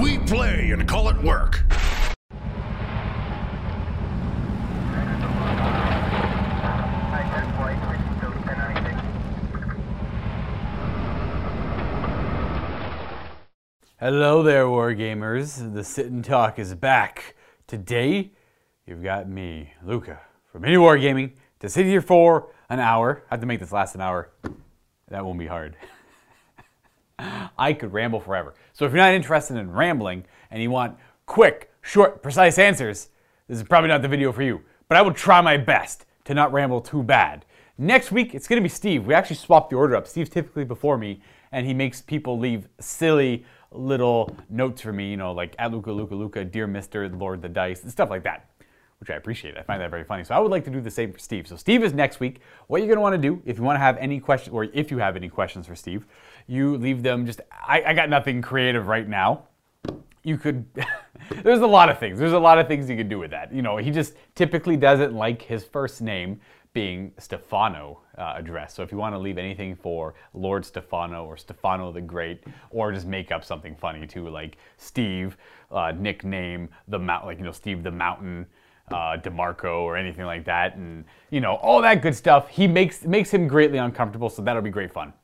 We play and call it work. Hello there, Wargamers. The Sit and Talk is back. Today, you've got me, Luca, from Mini Wargaming, to sit here for an hour. I have to make this last an hour. That won't be hard. I could ramble forever. So if you're not interested in rambling and you want quick, short, precise answers, this is probably not the video for you. But I will try my best to not ramble too bad. Next week, it's going to be Steve. We actually swapped the order up. Steve's typically before me, and he makes people leave silly little notes for me, you know, like at Luca, Luca, Luca, dear Mister, Lord the Dice, and stuff like that, which I appreciate. I find that very funny. So I would like to do the same for Steve. So Steve is next week. What you're going to want to do, if you want to have any questions, or if you have any questions for Steve, you leave them just, I, I got nothing creative right now. You could, there's a lot of things. There's a lot of things you could do with that. You know, he just typically doesn't like his first name being Stefano uh, address. So if you want to leave anything for Lord Stefano or Stefano the Great, or just make up something funny too, like Steve, uh, nickname the mount, like you know Steve the Mountain, uh, Demarco or anything like that, and you know all that good stuff. He makes makes him greatly uncomfortable, so that'll be great fun.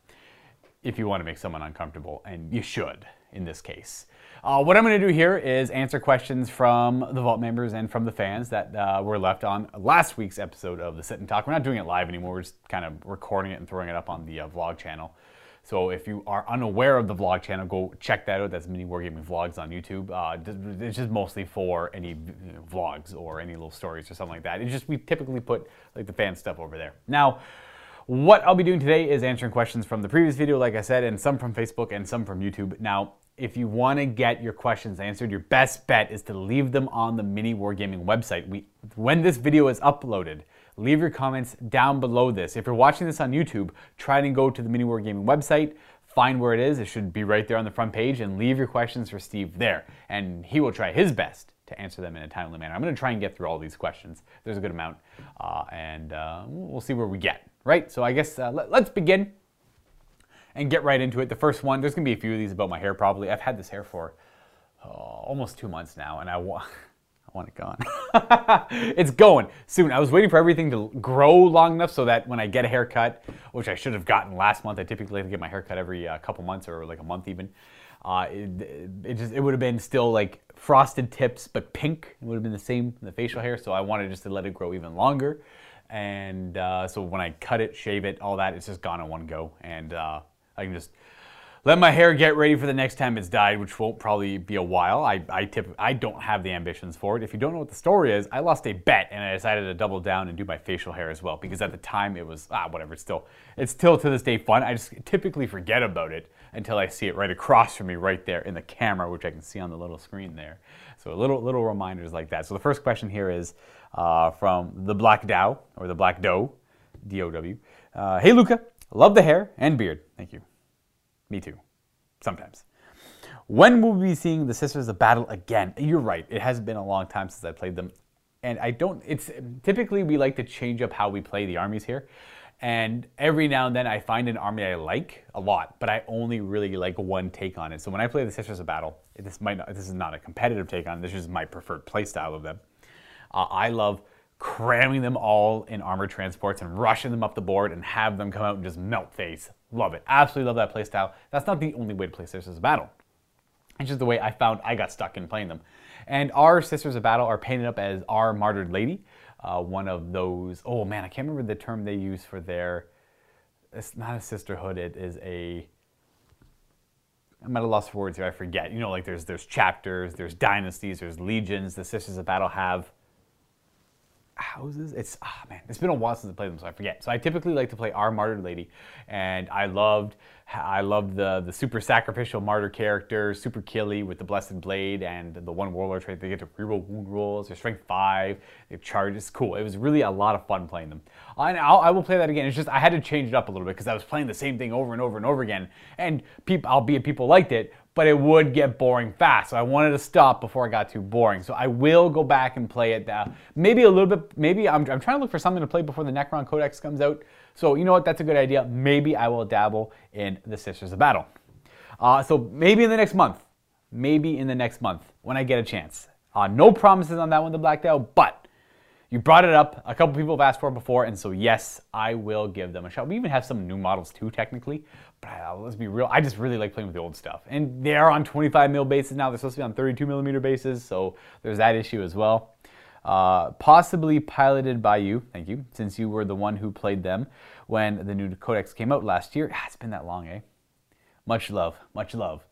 If you want to make someone uncomfortable, and you should in this case. Uh, what I'm going to do here is answer questions from the Vault members and from the fans that uh, were left on last week's episode of the Sit and Talk. We're not doing it live anymore. We're just kind of recording it and throwing it up on the uh, vlog channel. So if you are unaware of the vlog channel, go check that out. That's Mini Wargaming Vlogs on YouTube. Uh, it's just mostly for any you know, vlogs or any little stories or something like that. It's just we typically put like the fan stuff over there. Now, what I'll be doing today is answering questions from the previous video, like I said, and some from Facebook and some from YouTube. Now, if you want to get your questions answered, your best bet is to leave them on the Mini Wargaming website. We, when this video is uploaded, leave your comments down below this. If you're watching this on YouTube, try and go to the Mini Wargaming website, find where it is. It should be right there on the front page, and leave your questions for Steve there. And he will try his best to answer them in a timely manner. I'm going to try and get through all these questions. There's a good amount, uh, and uh, we'll see where we get. Right? So I guess uh, let, let's begin and get right into it. The first one, there's gonna be a few of these about my hair probably. I've had this hair for oh, almost two months now, and I want. I want it gone. it's going soon. I was waiting for everything to grow long enough so that when I get a haircut, which I should have gotten last month, I typically like to get my haircut every uh, couple months or like a month even. Uh, it, it, just it would have been still like frosted tips, but pink. It would have been the same in the facial hair. So I wanted just to let it grow even longer. And uh, so when I cut it, shave it, all that, it's just gone in one go. And uh, I can just let my hair get ready for the next time it's dyed, which won't probably be a while. I, I, tip, I don't have the ambitions for it. If you don't know what the story is, I lost a bet and I decided to double down and do my facial hair as well because at the time it was, ah, whatever, it's still, it's still to this day fun. I just typically forget about it until I see it right across from me right there in the camera, which I can see on the little screen there. So little, little reminders like that. So the first question here is uh, from the Black Dow, or the Black Doe, D-O-W. Uh, hey Luca, love the hair and beard. Thank you. Me too. Sometimes. When will we be seeing the Sisters of Battle again? You're right. It has been a long time since I played them. And I don't, it's typically we like to change up how we play the armies here. And every now and then I find an army I like a lot, but I only really like one take on it. So when I play the Sisters of Battle, this might not, this is not a competitive take on it, this is my preferred playstyle of them. Uh, I love cramming them all in armored transports and rushing them up the board and have them come out and just melt face. Love it. Absolutely love that playstyle. That's not the only way to play Sisters of Battle. It's just the way I found I got stuck in playing them. And our Sisters of Battle are painted up as our Martyred Lady. Uh, one of those, oh man, I can't remember the term they use for their, it's not a sisterhood, it is a, I'm at a loss for words here, I forget. You know, like there's, there's chapters, there's dynasties, there's legions. The Sisters of Battle have houses. It's ah man, it's been a while since I played them, so I forget. So I typically like to play our martyr lady, and I loved I loved the the super sacrificial martyr character, super killy with the blessed blade and the one warlord trait. They get to reroll wound rolls. They're strength five. They charge. It's cool. It was really a lot of fun playing them. And I'll, I will play that again. It's just I had to change it up a little bit because I was playing the same thing over and over and over again, and people, albeit people liked it, but it would get boring fast. So I wanted to stop before it got too boring. So I will go back and play it. Uh, maybe a little bit, maybe I'm, I'm trying to look for something to play before the Necron Codex comes out. So you know what, that's a good idea. Maybe I will dabble in the Sisters of Battle. Uh, so maybe in the next month, maybe in the next month when I get a chance. Uh, no promises on that one, the Black Dial, but you brought it up. A couple people have asked for it before, and so yes, I will give them a shot. We even have some new models too, technically. But uh, let's be real, I just really like playing with the old stuff. And they are on 25 mil bases now. They're supposed to be on 32 millimeter bases, so there's that issue as well. Uh, possibly piloted by you, thank you, since you were the one who played them when the new codex came out last year. Ah, it's been that long, eh? Much love, much love.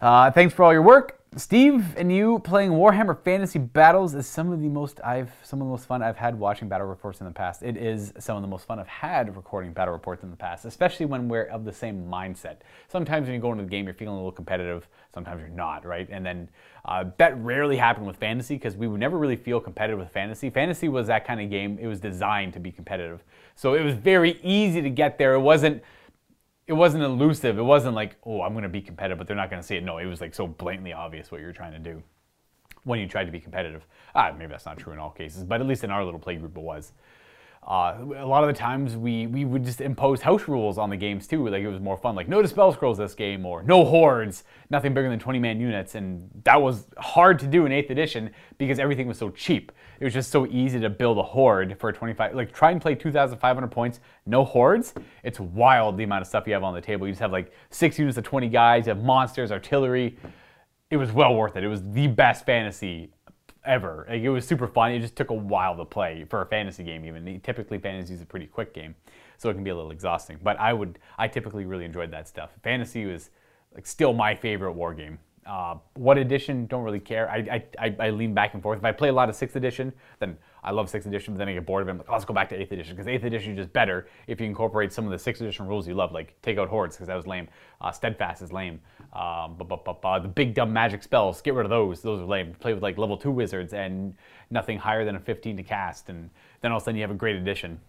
Uh, thanks for all your work. Steve and you playing Warhammer Fantasy Battles is some of the most I've some of the most fun I've had watching battle reports in the past. It is some of the most fun I've had recording battle reports in the past, especially when we're of the same mindset. Sometimes when you go into the game, you're feeling a little competitive. Sometimes you're not, right? And then uh, that rarely happened with fantasy because we would never really feel competitive with fantasy. Fantasy was that kind of game. It was designed to be competitive, so it was very easy to get there. It wasn't it wasn't elusive. It wasn't like, oh, I'm going to be competitive, but they're not going to see it. No, it was like so blatantly obvious what you're trying to do when you tried to be competitive. Ah, maybe that's not true in all cases, but at least in our little play group it was. Uh, a lot of the times we, we would just impose house rules on the games too. Like it was more fun, like no dispel scrolls this game, or no hordes, nothing bigger than 20 man units, and that was hard to do in 8th edition because everything was so cheap. It was just so easy to build a horde for 25. Like try and play 2,500 points, no hordes. It's wild the amount of stuff you have on the table. You just have like six units of 20 guys. You have monsters, artillery. It was well worth it. It was the best fantasy ever. Like, it was super fun. It just took a while to play for a fantasy game. Even typically, fantasy is a pretty quick game, so it can be a little exhausting. But I would, I typically really enjoyed that stuff. Fantasy was like still my favorite war game. Uh, what edition? Don't really care. I, I, I, lean back and forth. If I play a lot of sixth edition, then I love sixth edition. But then I get bored of it. I'm like, oh, let's go back to eighth edition because eighth edition is just better if you incorporate some of the sixth edition rules you love, like take out hordes because that was lame. Uh, steadfast is lame. Um, but, but, but, the big dumb magic spells, get rid of those. Those are lame. Play with like level two wizards and nothing higher than a 15 to cast, and then all of a sudden you have a great edition.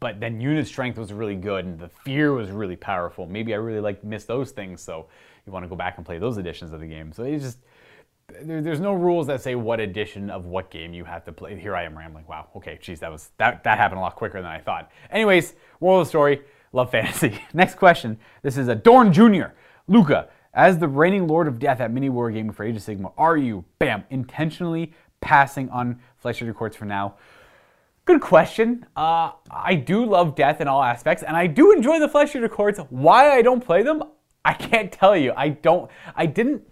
But then unit strength was really good, and the fear was really powerful. Maybe I really like miss those things, so you want to go back and play those editions of the game. So it's just there, there's no rules that say what edition of what game you have to play. Here I am rambling. Wow. Okay. Geez, that was that that happened a lot quicker than I thought. Anyways, moral of the story: love fantasy. Next question. This is a Dorn Jr. Luca, as the reigning Lord of Death at Mini War Wargaming for Age of Sigmar, are you, bam, intentionally passing on Flesh Eater Courts for now? Good question. Uh, I do love death in all aspects, and I do enjoy the Flesh Eater Courts. Why I don't play them, I can't tell you. I don't. I didn't.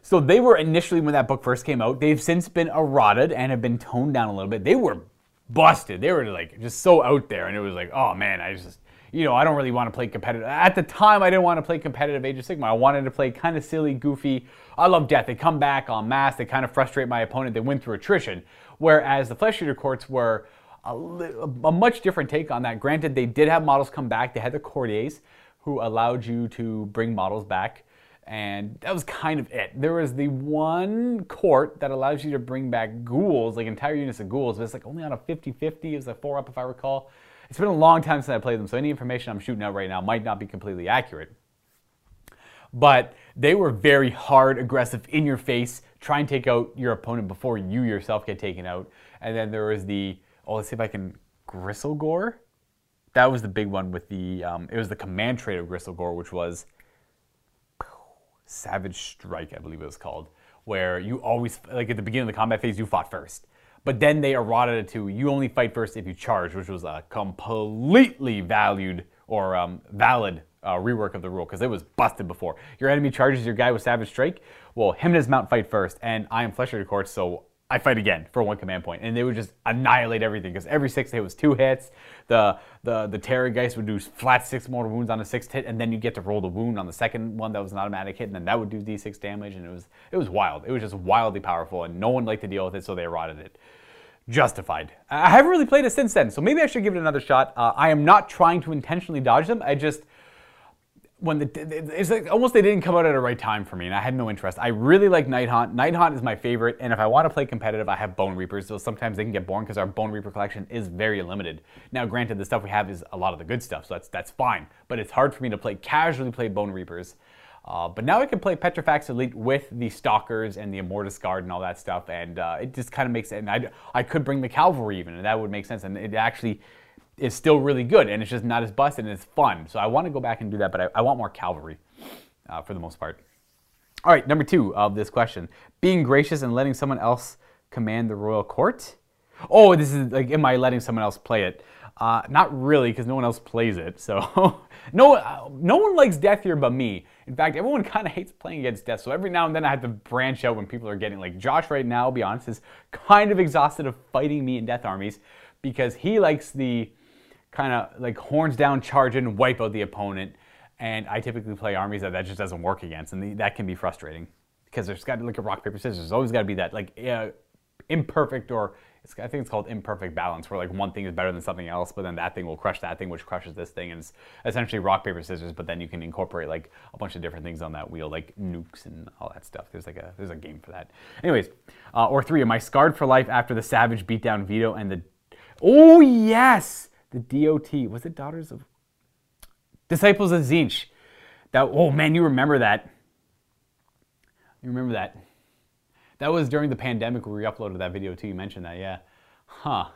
So they were initially when that book first came out. They've since been eroded and have been toned down a little bit. They were busted. They were like just so out there, and it was like, oh man, I just you know, I don't really want to play competitive. At the time, I didn't want to play competitive Age of Sigmar. I wanted to play kind of silly, goofy. I love death. They come back en masse. They kind of frustrate my opponent. They win through attrition. Whereas the Flesh Eater Courts were a, a, much different take on that. Granted, they did have models come back. They had the courtiers who allowed you to bring models back. And that was kind of it. There was the one court that allows you to bring back ghouls, like entire units of ghouls, but it's like only on a 50 50. It was a 4 up, if I recall. It's been a long time since I played them, so any information I'm shooting out right now might not be completely accurate. But they were very hard, aggressive, in your face, try and take out your opponent before you yourself get taken out. And then there was the, oh, let's see if I can, Gristlegore? That was the big one with the, um, it was the command trait of Gristlegore, which was Savage Strike, I believe it was called, where you always, like at the beginning of the combat phase, you fought first. But then they eroded it to you only fight first if you charge, which was a completely valued or um, valid uh, rework of the rule because it was busted before. Your enemy charges your guy with Savage Strike. Well, him and his mount fight first, and I am Flesh Eater Courts, so I fight again for one command point, and they would just annihilate everything because every six hit was two hits. The the the Terrorgeist would do flat six mortal wounds on a sixth hit, and then you get to roll the wound on the second one that was an automatic hit, and then that would do d6 damage, and it was it was wild. It was just wildly powerful, and no one liked to deal with it, so they rotted it. Justified. I haven't really played it since then, so maybe I should give it another shot. Uh, I am not trying to intentionally dodge them. I just when the it's like almost they didn't come out at a right time for me, and I had no interest. I really like Nighthaunt. Night Hunt is my favorite, and if I want to play competitive, I have Bone Reapers. So sometimes they can get boring because our Bone Reaper collection is very limited. Now, granted, the stuff we have is a lot of the good stuff, so that's that's fine. But it's hard for me to play casually play Bone Reapers. Uh, but now I can play Petrifex Elite with the Stalkers and the Immortis Guard and all that stuff, and uh, it just kind of makes it. And I, I could bring the Cavalry even, and that would make sense. And it actually is still really good, and it's just not as busted and it's fun. So I want to go back and do that, but I, I want more cavalry uh, for the most part. All right, number two of this question: being gracious and letting someone else command the royal court. Oh, this is like, am I letting someone else play it? Uh, not really, because no one else plays it. So no, uh, no one likes death here but me. In fact, everyone kind of hates playing against death. So every now and then I have to branch out when people are getting like Josh right now. I'll be honest, is kind of exhausted of fighting me in death armies because he likes the kind of like horns down, charge in, wipe out the opponent. And I typically play armies that that just doesn't work against, and the, that can be frustrating because there's got to look at rock paper scissors. There's always got to be that like uh, imperfect or I think it's called imperfect balance, where like one thing is better than something else, but then that thing will crush that thing, which crushes this thing, and it's essentially rock paper scissors. But then you can incorporate like a bunch of different things on that wheel, like nukes and all that stuff. There's like a there's a game for that. Anyways, uh, or three, am I scarred for life after the savage beatdown veto and the oh yes, the DOT was it Daughters of Disciples of Tzeentch. That oh man, you remember that? You remember that? That was during the pandemic where we uploaded that video too. You mentioned that, yeah. Huh.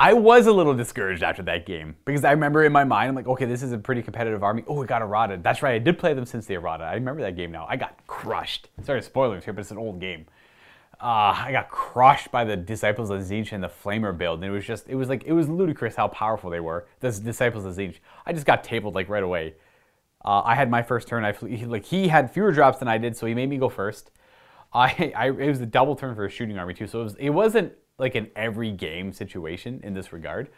I was a little discouraged after that game because I remember in my mind, I'm like, okay, this is a pretty competitive army. Oh, we got errata. That's right, I did play them since the errata. I remember that game now. I got crushed. Sorry, spoilers here, but it's an old game. Uh, I got crushed by the Disciples of Tzeentch and the Flamer build, and it was just, it was like, it was ludicrous how powerful they were. The Disciples of Tzeentch. I just got tabled like right away. Uh, I had my first turn. I like he had fewer drops than I did, so he made me go first. I, I it was a double turn for a shooting army too, so it was it wasn't like an every game situation in this regard,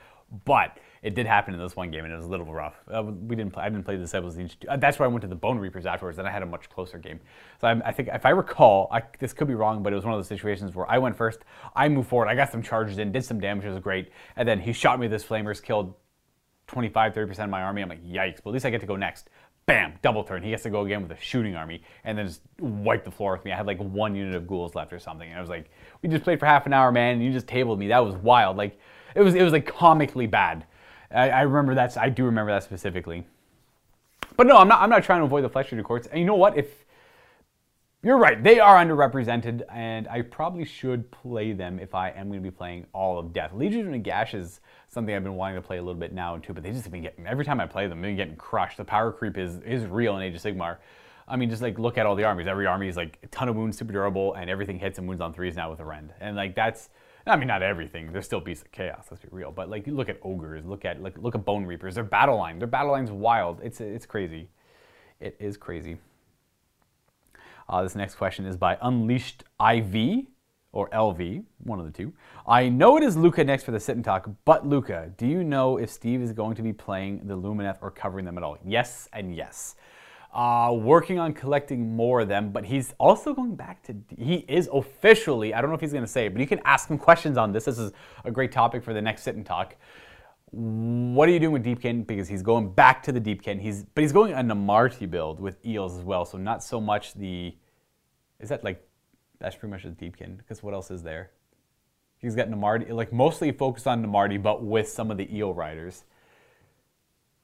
but it did happen in this one game and it was a little rough. Uh, we didn't play, I didn't play the Disciples. Uh, that's why I went to the Bone Reapers afterwards. Then I had a much closer game. So I, I think if I recall, I, this could be wrong, but it was one of those situations where I went first, I moved forward, I got some charges in, did some damage, it was great, and then he shot me with his flamers, killed 25, 30% of my army. I'm like, yikes, but at least I get to go next bam, double turn. He has to go again with a shooting army and then just wipe the floor with me. I had like one unit of ghouls left or something. And I was like, we just played for half an hour, man, and you just tabled me. That was wild. Like it was it was like comically bad. I, I remember that I do remember that specifically. But no, I'm not I'm not trying to avoid the flesh eater courts. And you know what? If you're right. They are underrepresented, and I probably should play them if I am going to be playing all of Death. Legion of Nagash is something I've been wanting to play a little bit now too, but they just have been getting every time I play them, they've been getting crushed. The power creep is is real in Age of Sigmar. I mean, just like look at all the armies. Every army is like a ton of wounds, super durable, and everything hits and wounds on threes now with a rend. And like that's, I mean, not everything. There's still beasts of chaos. Let's be real. But like, look at ogres, look at like look at bone reapers. Their battle line, their battle line's wild. It's it's crazy. It is crazy. Uh, this next question is by Unleashed IV or LV, one of the two. I know it is Luca next for the sit and talk, but Luca, do you know if Steve is going to be playing the Lumineth or covering them at all? Yes and yes. Uh, working on collecting more of them, but he's also going back to. He is officially. I don't know if he's going to say it, but you can ask him questions on this. This is a great topic for the next sit and talk. What are you doing with Deepkin? Because he's going back to the Deepkin. He's but he's going a Namarti build with eels as well. So not so much the. Is that like that's pretty much the Deepkin, because what else is there? He's got Namarti, like mostly focused on Namarti, but with some of the eel riders.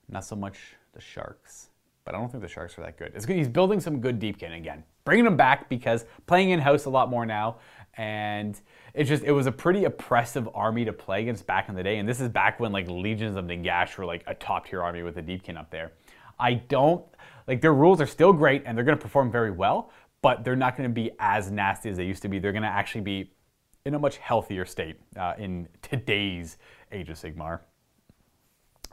Not so much the sharks, but I don't think the sharks are that good. good. He's building some good Deepkin again, bringing them back because playing in house a lot more now, and it just it was a pretty oppressive army to play against back in the day. And this is back when like legions of Nagash were like a top tier army with a Deepkin up there. I don't like their rules are still great and they're going to perform very well, but they're not going to be as nasty as they used to be. They're going to actually be in a much healthier state uh, in today's Age of Sigmar.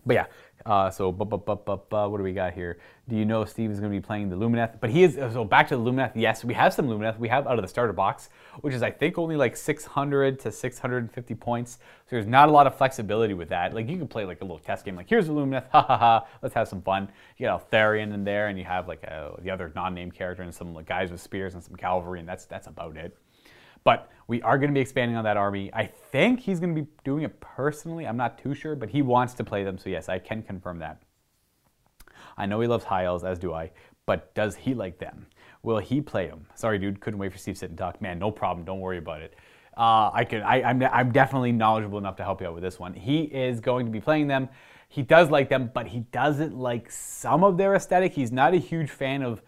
But yeah, uh, so bu- bu- bu- what do we got here? Do you know Steve is going to be playing the Lumineth? But he is, so back to the Lumineth, yes, we have some Lumineth. We have out of the starter box, which is I think only like 600 to 650 points. So there's not a lot of flexibility with that. Like you can play like a little test game, like here's the Lumineth, ha ha ha, let's have some fun. You got Eltharion in there, and you have like a, the other non-named character and some like, guys with spears and some cavalry, and that's that's about it. But we are going to be expanding on that army. I think he's going to be doing it personally. I'm not too sure, but he wants to play them. So, yes, I can confirm that. I know he loves high elves, as do I, but does he like them? Will he play them? Sorry, dude, couldn't wait for Steve to sit and talk. Man, no problem. Don't worry about it. Uh, I can. I, I'm, I'm definitely knowledgeable enough to help you out with this one. He is going to be playing them. He does like them, but he doesn't like some of their aesthetic. He's not a huge fan of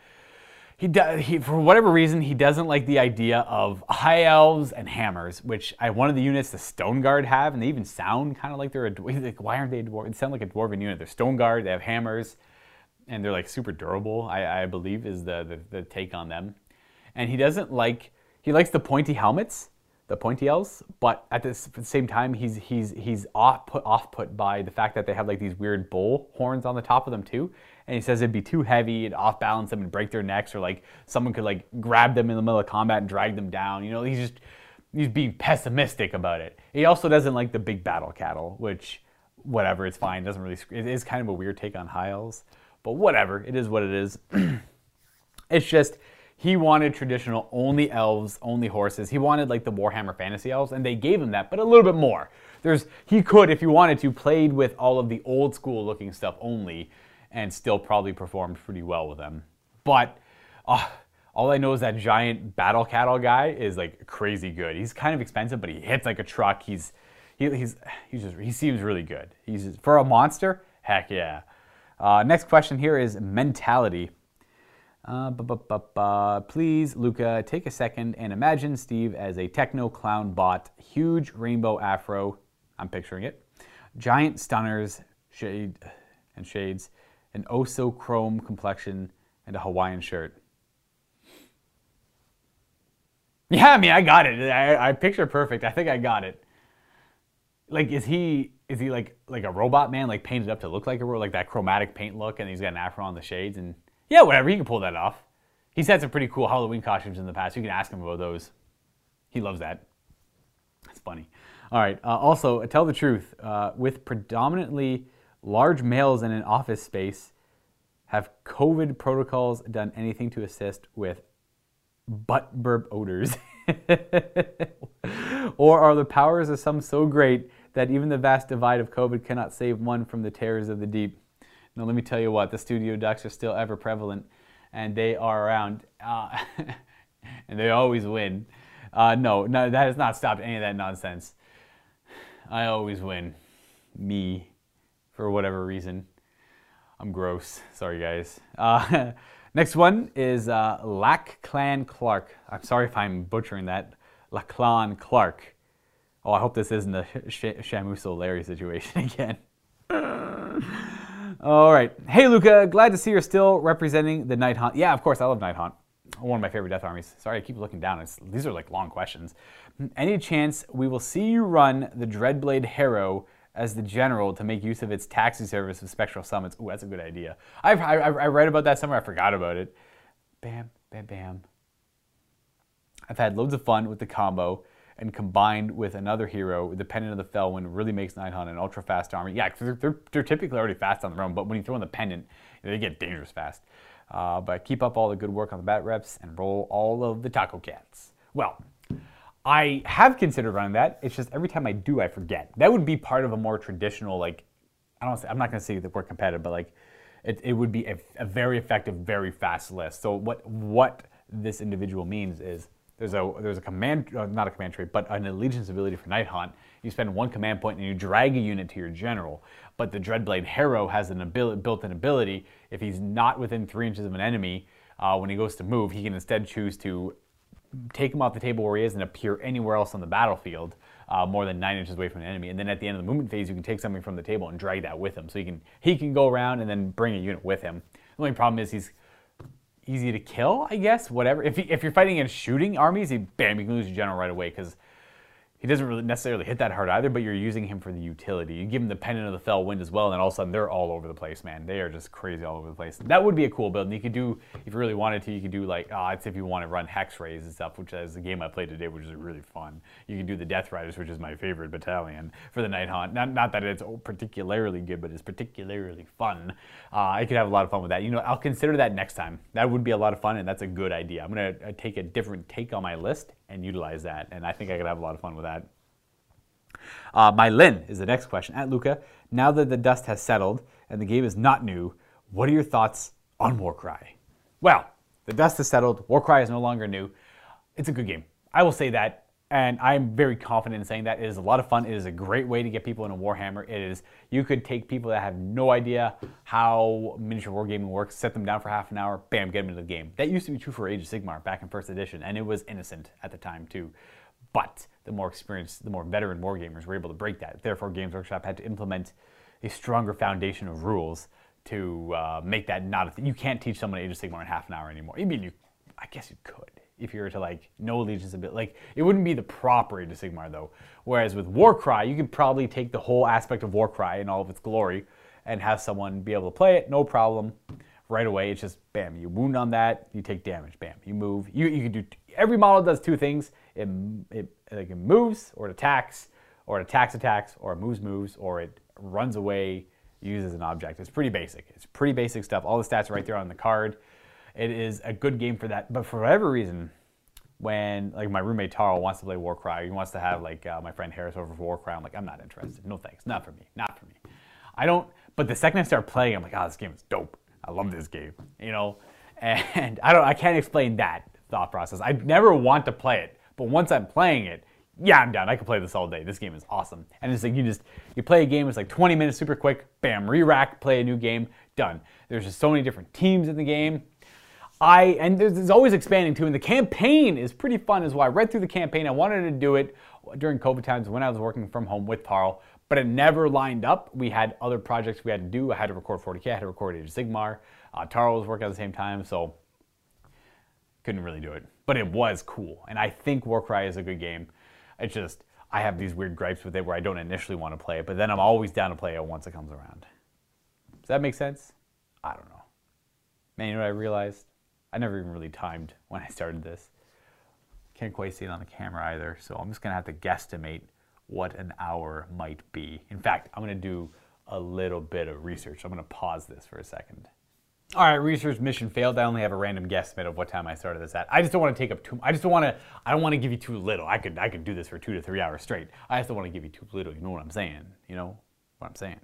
he does he, for whatever reason he doesn't like the idea of high elves and hammers which I, one of the units the stone guard have and they even sound kind of like they're a like why aren't they a dwarf they sound like a dwarven unit they're stone guard they have hammers and they're like super durable i, I believe is the, the, the take on them and he doesn't like he likes the pointy helmets, the pointy elves, but at the same time he's he's he's off put off put by the fact that they have like these weird bull horns on the top of them too. And he says it'd be too heavy and off balance them and break their necks, or like someone could like grab them in the middle of combat and drag them down. You know, he's just he's being pessimistic about it. He also doesn't like the big battle cattle, which whatever, it's fine. It doesn't really. It is kind of a weird take on high elves, but whatever. It is what it is. it's just he wanted traditional only elves, only horses. He wanted like the Warhammer Fantasy elves, and they gave him that, but a little bit more. There's he could, if he wanted to, played with all of the old school looking stuff only, and still probably performed pretty well with them. But uh, all I know is that giant battle cattle guy is like crazy good. He's kind of expensive, but he hits like a truck. He's he, he's he's just he seems really good. He's just, for a monster. Heck yeah. Uh, next question here is mentality. Uh, please, Luca, take a second and imagine Steve as a techno clown bot, huge rainbow afro. I'm picturing it. Giant stunners, shade and shades, an oh so chrome complexion, and a Hawaiian shirt. Yeah, I mean, I got it. I, I picture perfect. I think I got it. Like, is he is he like like a robot man, like painted up to look like a robot, like that chromatic paint look, and he's got an afro on the shades and yeah, whatever. He can pull that off. He's had some pretty cool Halloween costumes in the past. You can ask him about those. He loves that. That's funny. All right. Uh, also, tell the truth. Uh, with predominantly large males in an office space, have COVID protocols done anything to assist with butt burp odors? or are the powers of some so great that even the vast divide of COVID cannot save one from the terrors of the deep? Now, let me tell you what, the studio ducks are still ever prevalent and they are around, uh, and they always win. Uh, no, no, that has not stopped any of that nonsense. I always win. Me, for whatever reason. I'm gross. Sorry, guys. Uh, next one is uh, Lack Clan Clark. I'm sorry if I'm butchering that. Lachlan Clark. Oh, I hope this isn't a Sh- Shamu situation again. All right. Hey, Luca. Glad to see you're still representing the Night Haunt. Yeah, of course. I love Night Haunt. One of my favorite death armies. Sorry, I keep looking down. It's, these are like long questions. Any chance we will see you run the Dreadblade Harrow as the general to make use of its taxi service of spectral Summits. Ooh, that's a good idea. I've, I, I read about that somewhere. I forgot about it. Bam, bam, bam. I've had loads of fun with the combo and combined with another hero, the Pendant of the Felwind really makes Nighthaunt an ultra fast army. Yeah, they're, they're, they're, typically already fast on their own, but when you throw in the Pendant, they get dangerous fast. Uh, but keep up all the good work on the bat reps and roll all of the taco cats. Well, I have considered running that. It's just every time I do, I forget. That would be part of a more traditional, like, I don't. Say, I'm not going to say that we're competitive, but like, it, it would be a, a very effective, very fast list. So what what this individual means is there's a there's a command uh, not a command trait but an allegiance ability for Night Haunt. You spend one command point and you drag a unit to your general. But the Dreadblade Harrow has an ability, built-in ability. If he's not within three inches of an enemy, uh, when he goes to move, he can instead choose to take him off the table where he is and appear anywhere else on the battlefield, uh, more than nine inches away from an enemy. And then at the end of the movement phase, you can take something from the table and drag that with him. So he can he can go around and then bring a unit with him. The only problem is he's easy to kill, I guess. Whatever. If, he, if you're fighting against shooting armies, he, bam, you can lose your general right away because he doesn't really necessarily hit that hard either, but you're using him for the utility. You give him the Pendant of the Fell Wind as well, and then all of a sudden they're all over the place, man. They are just crazy all over the place. That would be a cool build. And you could do, if you really wanted to, you could do like, uh, it's if you want to run Hexwraiths and stuff, which is a game I played today, which is really fun. You can do the Death Riders, which is my favorite battalion for the Night Haunt. Not, not that it's particularly good, but it's particularly fun. Uh, I could have a lot of fun with that. You know, I'll consider that next time. That would be a lot of fun, and that's a good idea. I'm to uh, take a different take on my list and utilize that, and I think I could have a lot of fun with that. Uh, my Lin is the next question. At Luca, now that the dust has settled and the game is not new, what are your thoughts on Warcry? Well, the dust has settled. Warcry is no longer new. It's a good game. I will say that, and I'm very confident in saying that. It is a lot of fun. It is a great way to get people into Warhammer. It is you could take people that have no idea how miniature wargaming works, set them down for half an hour, bam, get them into the game. That used to be true for Age of Sigmar back in first edition, and it was innocent at the time too. But the more experienced, the more veteran wargamers were able to break that. Therefore, Games Workshop had to implement a stronger foundation of rules to uh, make that not a thing. You can't teach someone Age of Sigmar in half an hour anymore. I mean, you, I guess you could. If you were to like know Legion's ability. Like it wouldn't be the proper Age of Sigmar though. Whereas with Warcry, you could probably take the whole aspect of Warcry in all of its glory and have someone be able to play it, no problem. Right away, it's just bam, you wound on that, you take damage, bam, you move. You you can do every model does two things. It it like it moves or it attacks, or it attacks attacks, or it moves moves, or it runs away, uses an object. It's pretty basic. It's pretty basic stuff. All the stats are right there on the card. It is a good game for that. But for whatever reason, when like my roommate Tarl wants to play Warcry, he wants to have like uh, my friend Harris over for Warcry. I'm like, I'm not interested. No thanks. Not for me. Not for me. I don't. But the second I start playing, I'm like, oh, this game is dope. I love this game. You know, and I don't. I can't explain that thought process. I never want to play it, but once I'm playing it, yeah, I'm down. I can play this all day. This game is awesome. And it's like you just you play a game. It's like 20 minutes, super quick. Bam, re-rack, play a new game, done. There's just so many different teams in the game. I and there's, always expanding too. And the campaign is pretty fun as well. I read through the campaign. I wanted to do it during COVID times when I was working from home with Tarl, but it never lined up. We had other projects we had to do. I had to record 40k. I had to record Age of Sigmar. Uh, Tarl was working at the same time, so couldn't really do it. But it was cool, and I think Warcry is a good game. It's just I have these weird gripes with it where I don't initially want to play it, but then I'm always down to play it once it comes around. Does that make sense? I don't know. Man, you know what I realized? I never even really timed when I started this. Can't quite see it on the camera either, so I'm just gonna have to guesstimate what an hour might be. In fact, I'm gonna do a little bit of research. I'm gonna pause this for a second. All right, research mission failed. I only have a random guesstimate of what time I started this at. I just don't want to take up too. I just don't want to. I don't want to give you too little. I could. I could do this for two to three hours straight. I just don't want to give you too little. You know what I'm saying? You know what I'm saying.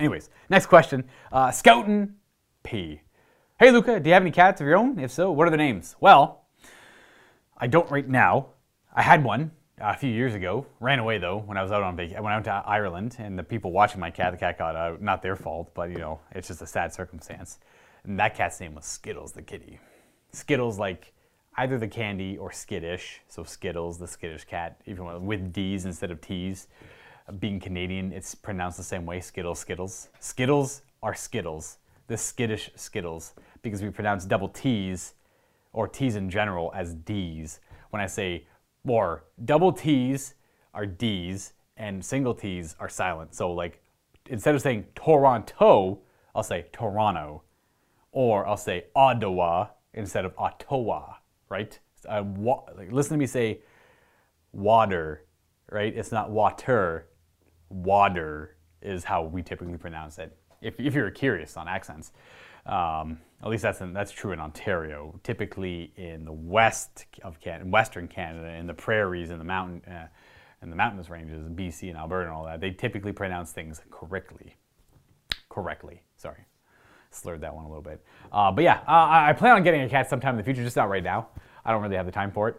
Anyways, next question. Uh, Scoutin P. Hey, Luca, do you have any cats of your own? If so, what are the names? Well, I don't right now. I had one uh, a few years ago. Ran away though when I was out on vacation. When I went to Ireland, and the people watching my cat, the cat got out. Not their fault, but you know, it's just a sad circumstance. And that cat's name was Skittles, the kitty. Skittles, like either the candy or skittish. So Skittles, the skittish cat, even with D's instead of T's. Being Canadian, it's pronounced the same way. Skittles, Skittles. Skittles are Skittles. The skittish Skittles because we pronounce double T's or T's in general as D's. When I say, or double T's are D's and single T's are silent. So like instead of saying Toronto, I'll say Toronto. Or I'll say Ottawa instead of Ottawa, right? Wa- like, listen to me say water, right? It's not water. Water is how we typically pronounce it. If, if you're curious on accents. Um, at least that's in, that's true in Ontario. Typically, in the west of Canada, Western Canada, in the prairies, in the mountain, uh, in the mountainous ranges, BC and Alberta and all that, they typically pronounce things correctly. Correctly, sorry, slurred that one a little bit. Uh, but yeah, uh, I plan on getting a cat sometime in the future, just not right now. I don't really have the time for it.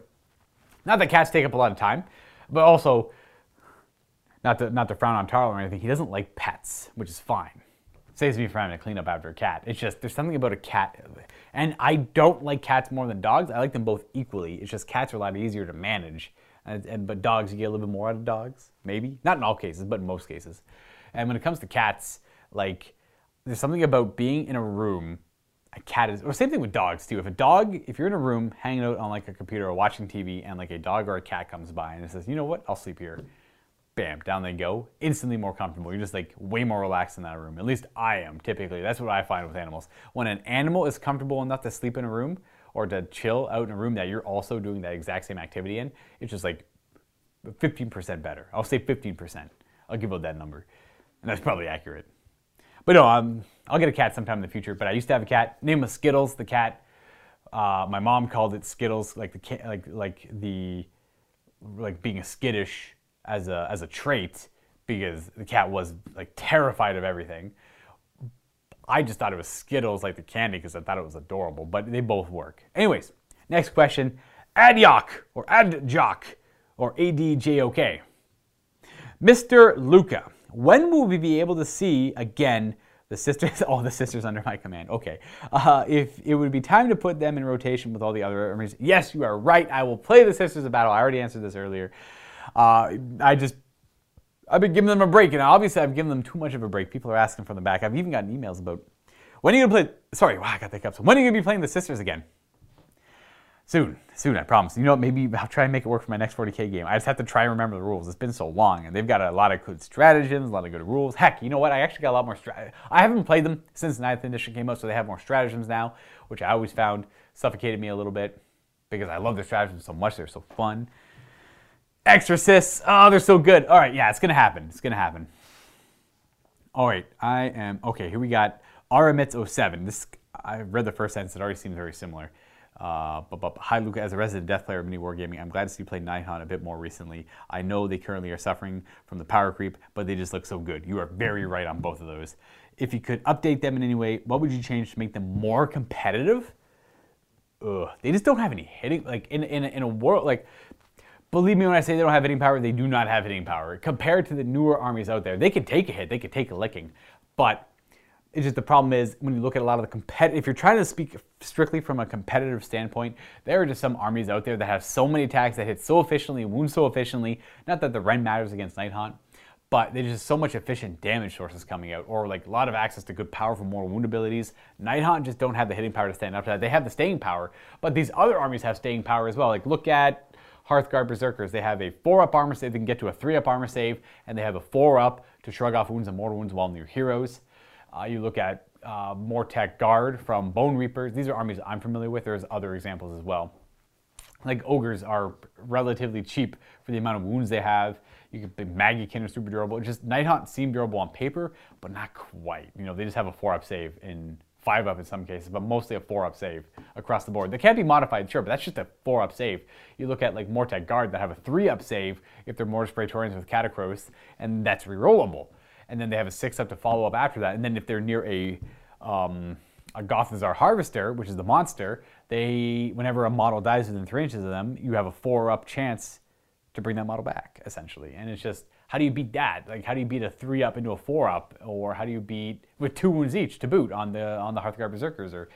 Not that cats take up a lot of time, but also not to not to frown on Tarl or anything. He doesn't like pets, which is fine saves me from having to clean up after a cat. It's just there's something about a cat, and I don't like cats more than dogs. I like them both equally. It's just cats are a lot easier to manage, and, and but dogs you get a little bit more out of dogs, maybe not in all cases, but in most cases. And when it comes to cats, like there's something about being in a room. A cat is, or same thing with dogs too. If a dog, if you're in a room hanging out on like a computer or watching TV, and like a dog or a cat comes by and it says, you know what, I'll sleep here bam, down they go. Instantly more comfortable. You're just like way more relaxed in that room. At least I am typically. That's what I find with animals. When an animal is comfortable enough to sleep in a room or to chill out in a room that you're also doing that exact same activity in, it's just like 15% better. I'll say 15%. I'll give out that number. And that's probably accurate. But no, um, I'll get a cat sometime in the future. But I used to have a cat. Name was Skittles, the cat. Uh, my mom called it Skittles, like the like like the like being a skittish as a as a trait because the cat was like terrified of everything. I just thought it was Skittles like the candy because I thought it was adorable, but they both work. Anyways, next question. Adjok or Adjok or ADJOK. Mr. Luca, when will we be able to see again the sisters? All oh, the sisters under my command. Okay. Uh, if it would be time to put them in rotation with all the other armies. Yes, you are right. I will play the sisters of battle. I already answered this earlier. Uh, I just I've been giving them a break, and obviously I've given them too much of a break. People are asking from the back. I've even gotten emails about when are you gonna play. Sorry, wow, I got the cups. When are you gonna be playing the sisters again? Soon, soon, I promise. You know what? Maybe I'll try and make it work for my next 40k game. I just have to try and remember the rules. It's been so long, and they've got a lot of good stratagems, a lot of good rules. Heck, you know what? I actually got a lot more. Strat- I haven't played them since the 9th edition came out, so they have more stratagems now, which I always found suffocated me a little bit because I love the stratagems so much. They're so fun. Exorcists, oh, they're so good. All right, yeah, it's gonna happen. It's gonna happen. All right, I am okay. Here we got Aramitz 07. This I read the first sentence. It already seems very similar. Uh, but, but hi, Luca. As a resident death player of Mini Wargaming, I'm glad to see you play Nighthaunt a bit more recently. I know they currently are suffering from the power creep, but they just look so good. You are very right on both of those. If you could update them in any way, what would you change to make them more competitive? Ugh, they just don't have any hitting. Like in in in a world like. Believe me when I say they don't have hitting power, they do not have hitting power. Compared to the newer armies out there, they can take a hit, they can take a licking, but it's just the problem is when you look at a lot of the competitive, if you're trying to speak strictly from a competitive standpoint, there are just some armies out there that have so many attacks that hit so efficiently, wound so efficiently. Not that the Rend matters against Nighthaunt, but there's just so much efficient damage sources coming out, or like a lot of access to good powerful mortal wound abilities. Nighthaunt just don't have the hitting power to stand up to that. They have the staying power, but these other armies have staying power as well. Like look at Hearthguard Berserkers. They have a four up armor save, they can get to a three up armor save, and they have a four up to shrug off wounds and mortal wounds while near heroes. Uh, you look at uh, Mortek Guard from Bone Reapers. These are armies I'm familiar with. There's other examples as well. Like ogres are relatively cheap for the amount of wounds they have. You can be Maggotkin are super durable. Just Nighthaunt seem durable on paper, but not quite. You know, they just have a four up save in five up in some cases, but mostly a four up save across the board. They can be modified, sure, but that's just a four up save. You look at like Mortek Guard that have a three up save if they're Mortis Praetorians with Katakros, and that's rerollable and then they have a six up to follow up after that. And then if they're near a um, a Gothizzar Harvester, which is the monster, they whenever a model dies within three inches of them, you have a four up chance to bring that model back, essentially. And it's just how do you beat that? Like how do you beat a three up into a four up, or how do you beat with two wounds each to boot on the on the Hearthguard Berserkers? Or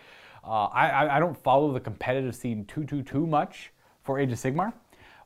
uh, I I don't follow the competitive scene too too too much for Age of Sigmar.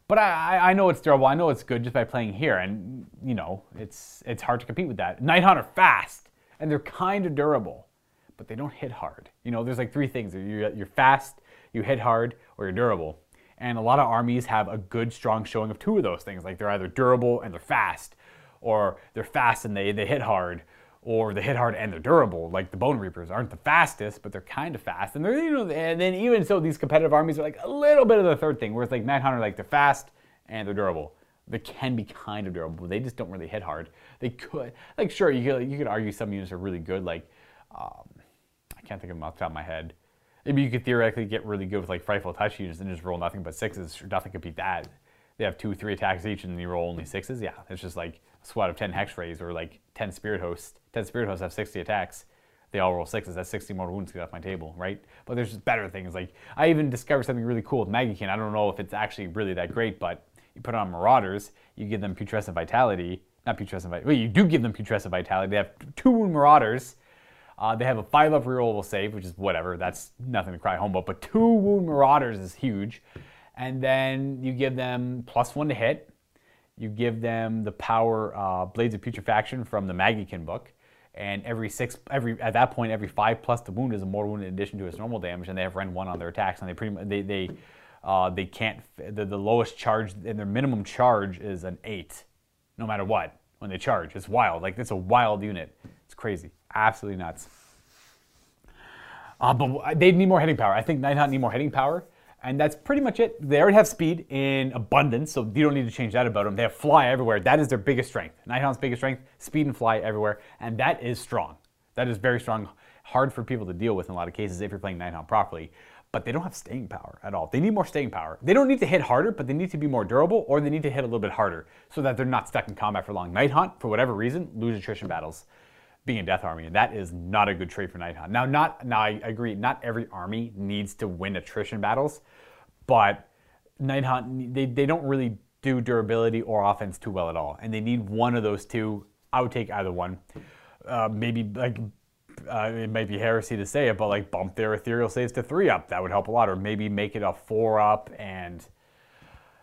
But I, I know it's durable. I know it's good just by playing here, and you know it's it's hard to compete with that. Nighthaunt are fast and they're kind of durable, but they don't hit hard. You know, there's like three things: you're, you're fast, you hit hard, or you're durable. And a lot of armies have a good, strong showing of two of those things. Like they're either durable and they're fast, or they're fast and they, they hit hard, or they hit hard and they're durable. Like the Bone Reapers aren't the fastest, but they're kind of fast. And they're you know, and then even so, these competitive armies are like a little bit of the third thing, whereas like Nighthaunt like they're fast and they're durable. They can be kind of durable, but they just don't really hit hard. They could, like, sure, you could, you could argue some units are really good. Like, um, I can't think of them off the top of my head. Maybe you could theoretically get really good with like frightful touch units and just roll nothing but sixes. Nothing could beat that. They have two, three attacks each, and you roll only sixes. Yeah, it's just like a squad of ten hexwraiths or like ten Spirit Hosts 10 Spirit Hosts have 60 attacks. They all roll sixes. That's 60 more wounds to get off my table, right? But there's just better things. Like, I even discovered something really cool with Maggotkin. I don't know if it's actually really that great, but you put on Marauders, you give them Putrescent Vitality. Not Putrescent Vitality. Well, you do give them Putrescent Vitality. They have two wound Marauders. Uh, they have a 5 up rerollable save, which is whatever. That's nothing to cry home about. But two wound Marauders is huge. And then you give them plus one to hit. You give them the power uh, Blades of Putrefaction from the Maggotkin book and every six, every at that point, every five plus the wound is a mortal wound in addition to its normal damage, and they have Rend one on their attacks, and they pretty much they they uh, they can't the, the lowest charge and their minimum charge is an eight, no matter what when they charge. It's wild, like it's a wild unit. It's crazy, absolutely nuts. Uh, but they need more hitting power. I think Nighthaunt need more hitting power. And that's pretty much it. They already have speed in abundance, so you don't need to change that about them. They have fly everywhere. That is their biggest strength. Nighthaunt's biggest strength, speed and fly everywhere. And that is strong. That is very strong. Hard for people to deal with in a lot of cases if you're playing Nighthaunt properly. But they don't have staying power at all. They need more staying power. They don't need to hit harder, but they need to be more durable, or they need to hit a little bit harder so that they're not stuck in combat for long. Nighthaunt, for whatever reason, lose attrition battles being a death army, and that is not a good trade for Nighthaunt. Now, not now I agree, not every army needs to win attrition battles, but Nighthaunt they, they don't really do durability or offense too well at all, and they need one of those two. I would take either one. Uh, maybe like uh, it might be heresy to say it, but like bump their ethereal saves to three up. That would help a lot, or maybe make it a four up and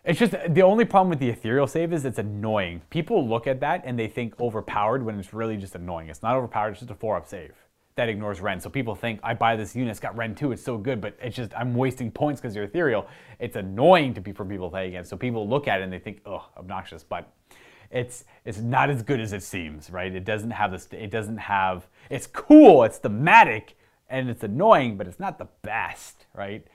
it's just the only problem with the ethereal save is it's annoying. People look at that and they think overpowered when it's really just annoying. It's not overpowered, it's just a four up save. that ignores Rend. So people think I buy this unit, it's got Rend 2, it's so good, but it's just I'm wasting points because you're ethereal. It's annoying to be for people to play against. So people look at it and they think, oh, obnoxious, but it's it's not as good as it seems, right? It doesn't have this. It doesn't have. It's cool. It's thematic, and it's annoying, but it's not the best, right?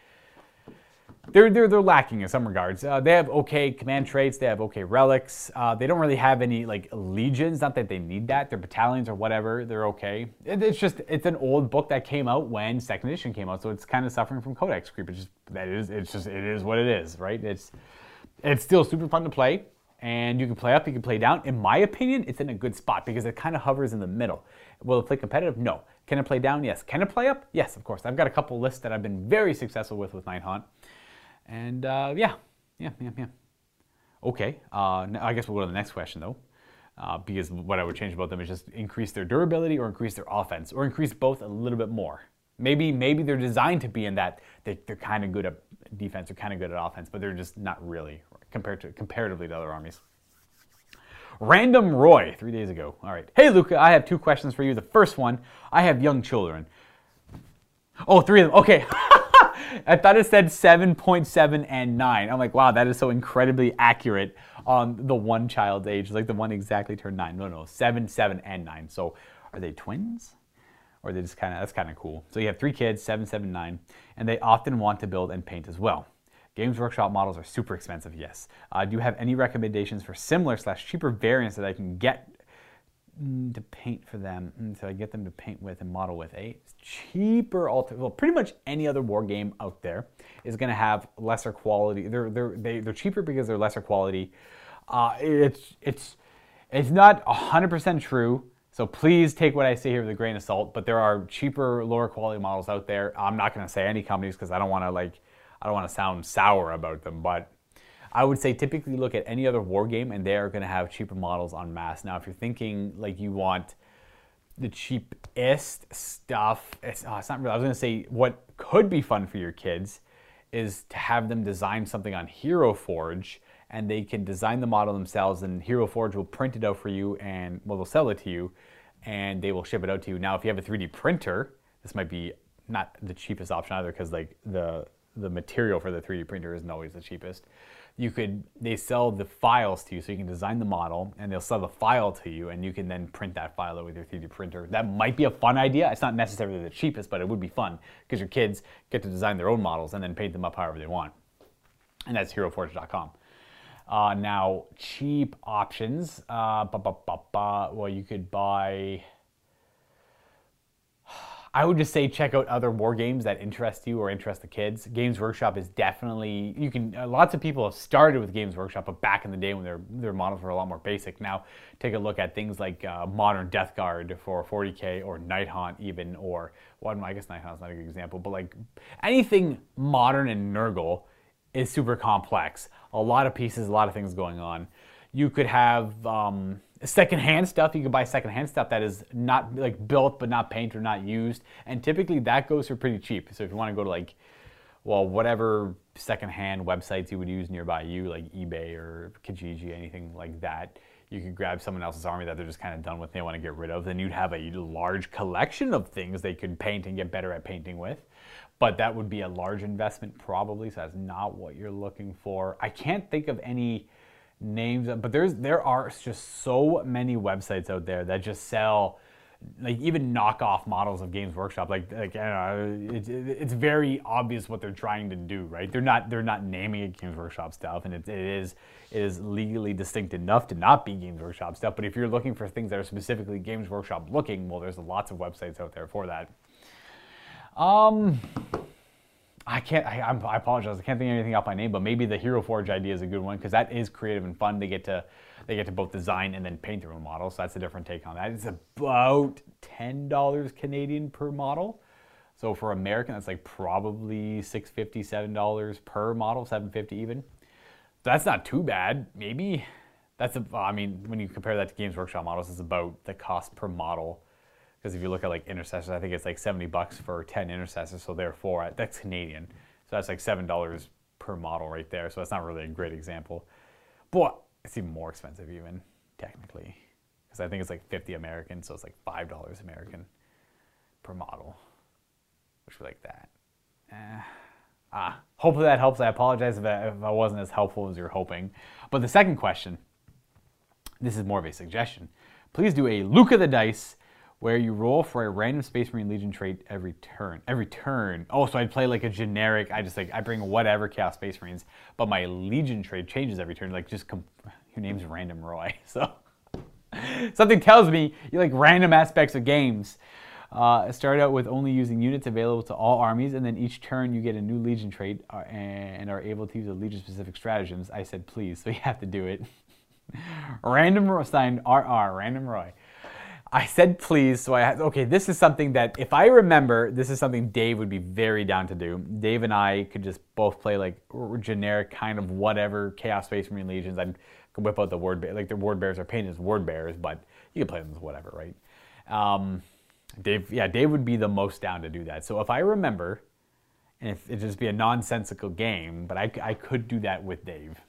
They're, they're, they're lacking in some regards. Uh, they have okay command traits, they have okay relics. Uh, they don't really have any like legions, not that they need that. Their battalions or whatever, they're okay. It, it's just, it's an old book that came out when second edition came out, so it's kind of suffering from codex creep. It's just, that is, it's just, it is what it is, right? It's, it's still super fun to play and you can play up, you can play down. In my opinion, it's in a good spot because it kind of hovers in the middle. Will it play competitive? No. Can it play down? Yes. Can it play up? Yes, of course. I've got a couple lists that I've been very successful with with Nighthaunt. And uh, yeah, yeah, yeah, yeah. Okay, uh, I guess we'll go to the next question though. Uh, because what I would change about them is just increase their durability or increase their offense or increase both a little bit more. Maybe maybe they're designed to be in that they, they're kind of good at defense or kind of good at offense, but they're just not really compared to comparatively to other armies. Random Roy, three days ago. All right. Hey, Luca, I have two questions for you. The first one I have young children. Oh, three of them. Okay. I thought it said 7.7 and 9. I'm like, wow, that is so incredibly accurate on the one child's age, like the one exactly turned 9. No, no, 7, 7, and 9. So are they twins? Or are they just kind of, that's kind of cool. So you have three kids, 7, 7, 9, and they often want to build and paint as well. Games Workshop models are super expensive, yes. Uh, do you have any recommendations for similar slash cheaper variants that I can get to paint for them? Mm, so I get them to paint with and model with a cheaper alter. Well, pretty much any other war game out there is going to have lesser quality. They're they're they, are they are cheaper because they're lesser quality. Uh, it's it's it's not hundred percent true. So please take what I say here with a grain of salt. But there are cheaper, lower quality models out there. I'm not going to say any companies because I don't want to like I don't want to sound sour about them, but I would say typically look at any other war game and they are going to have cheaper models on mass. Now, if you're thinking like you want the cheapest stuff, it's, oh, it's not really, I was going to say what could be fun for your kids is to have them design something on Hero Forge and they can design the model themselves and Hero Forge will print it out for you and well, they'll sell it to you and they will ship it out to you. Now, if you have a 3D printer, this might be not the cheapest option either because like the the material for the 3D printer isn't always the cheapest. You could they sell the files to you, so you can design the model, and they'll sell the file to you, and you can then print that file with your 3D printer. That might be a fun idea. It's not necessarily the cheapest, but it would be fun because your kids get to design their own models and then paint them up however they want. And that's HeroForge.com. Uh, now, cheap options. Uh, well, you could buy I would just say check out other war games that interest you or interest the kids. Games Workshop is definitely you can. Uh, lots of people have started with Games Workshop, but back in the day when their their models were a lot more basic. Now take a look at things like uh, Modern Death Guard for 40k or Night Nighthaunt even, or well, I guess Night Nighthaunt's not a good example, but like anything modern and Nurgle is super complex. A lot of pieces, a lot of things going on. You could have. Um, secondhand stuff. You can buy secondhand stuff that is not like built but not painted or not used, and typically that goes for pretty cheap. So if you want to go to like, well, whatever secondhand websites you would use nearby you, like eBay or Kijiji, anything like that, you could grab someone else's army that they're just kind of done with, and they want to get rid of. Then you'd have a large collection of things they could paint and get better at painting with. But that would be a large investment probably, so that's not what you're looking for. I can't think of any names, but there's there are just so many websites out there that just sell like even knockoff models of Games Workshop. Like like know, it's it's very obvious what they're trying to do, right? They're not they're not naming it Games Workshop stuff, and it, it is it is legally distinct enough to not be Games Workshop stuff. But if you're looking for things that are specifically Games Workshop looking, well, there's lots of websites out there for that. Um, I can't. I, I, apologize. I can't think of anything off my name, but maybe the Hero Forge idea is a good one because that is creative and fun. They get to they get to both design and then paint their own model. So that's a different take on that. It's about ten dollars Canadian per model. So for American, that's like probably six fifty, seven dollars per model, seven fifty even. That's not too bad. Maybe that's a. I mean, when you compare that to Games Workshop models, it's about the cost per model because if you look at like intercessors, I think it's like 70 bucks for 10 intercessors. So therefore, that's Canadian. So that's like $7 per model right there. So that's not really a great example. But it's even more expensive even, technically. Because I think it's like 50 American, so it's like $5 American per model, which we like that. Eh. Ah, hopefully that helps. I apologize if I, if I wasn't as helpful as you're hoping. But the second question, this is more of a suggestion. Please do a of the Dice where you roll for a random Space Marine Legion trait every turn. Every turn. Oh, so I'd play like a generic. I just like I bring whatever Chaos Space Marines, but my Legion trait changes every turn. Like just com- your name's Random Roy, so something tells me you like random aspects of games. Uh, start out with only using units available to all armies, and then each turn you get a new Legion trait uh, and are able to use a Legion specific stratagems. I said please, so you have to do it. random signed RR, Random Roy. I said please, so I had, okay, this is something that if I remember, this is something Dave would be very down to do. Dave and I could just both play like generic kind of whatever Chaos Space Marine Legions. I'd whip out the word, like the word bears are painted as word bears, but you can play them as whatever, right? Um, Dave, yeah, Dave would be the most down to do that. So if I remember, and if it just be a nonsensical game, but I, I could do that with Dave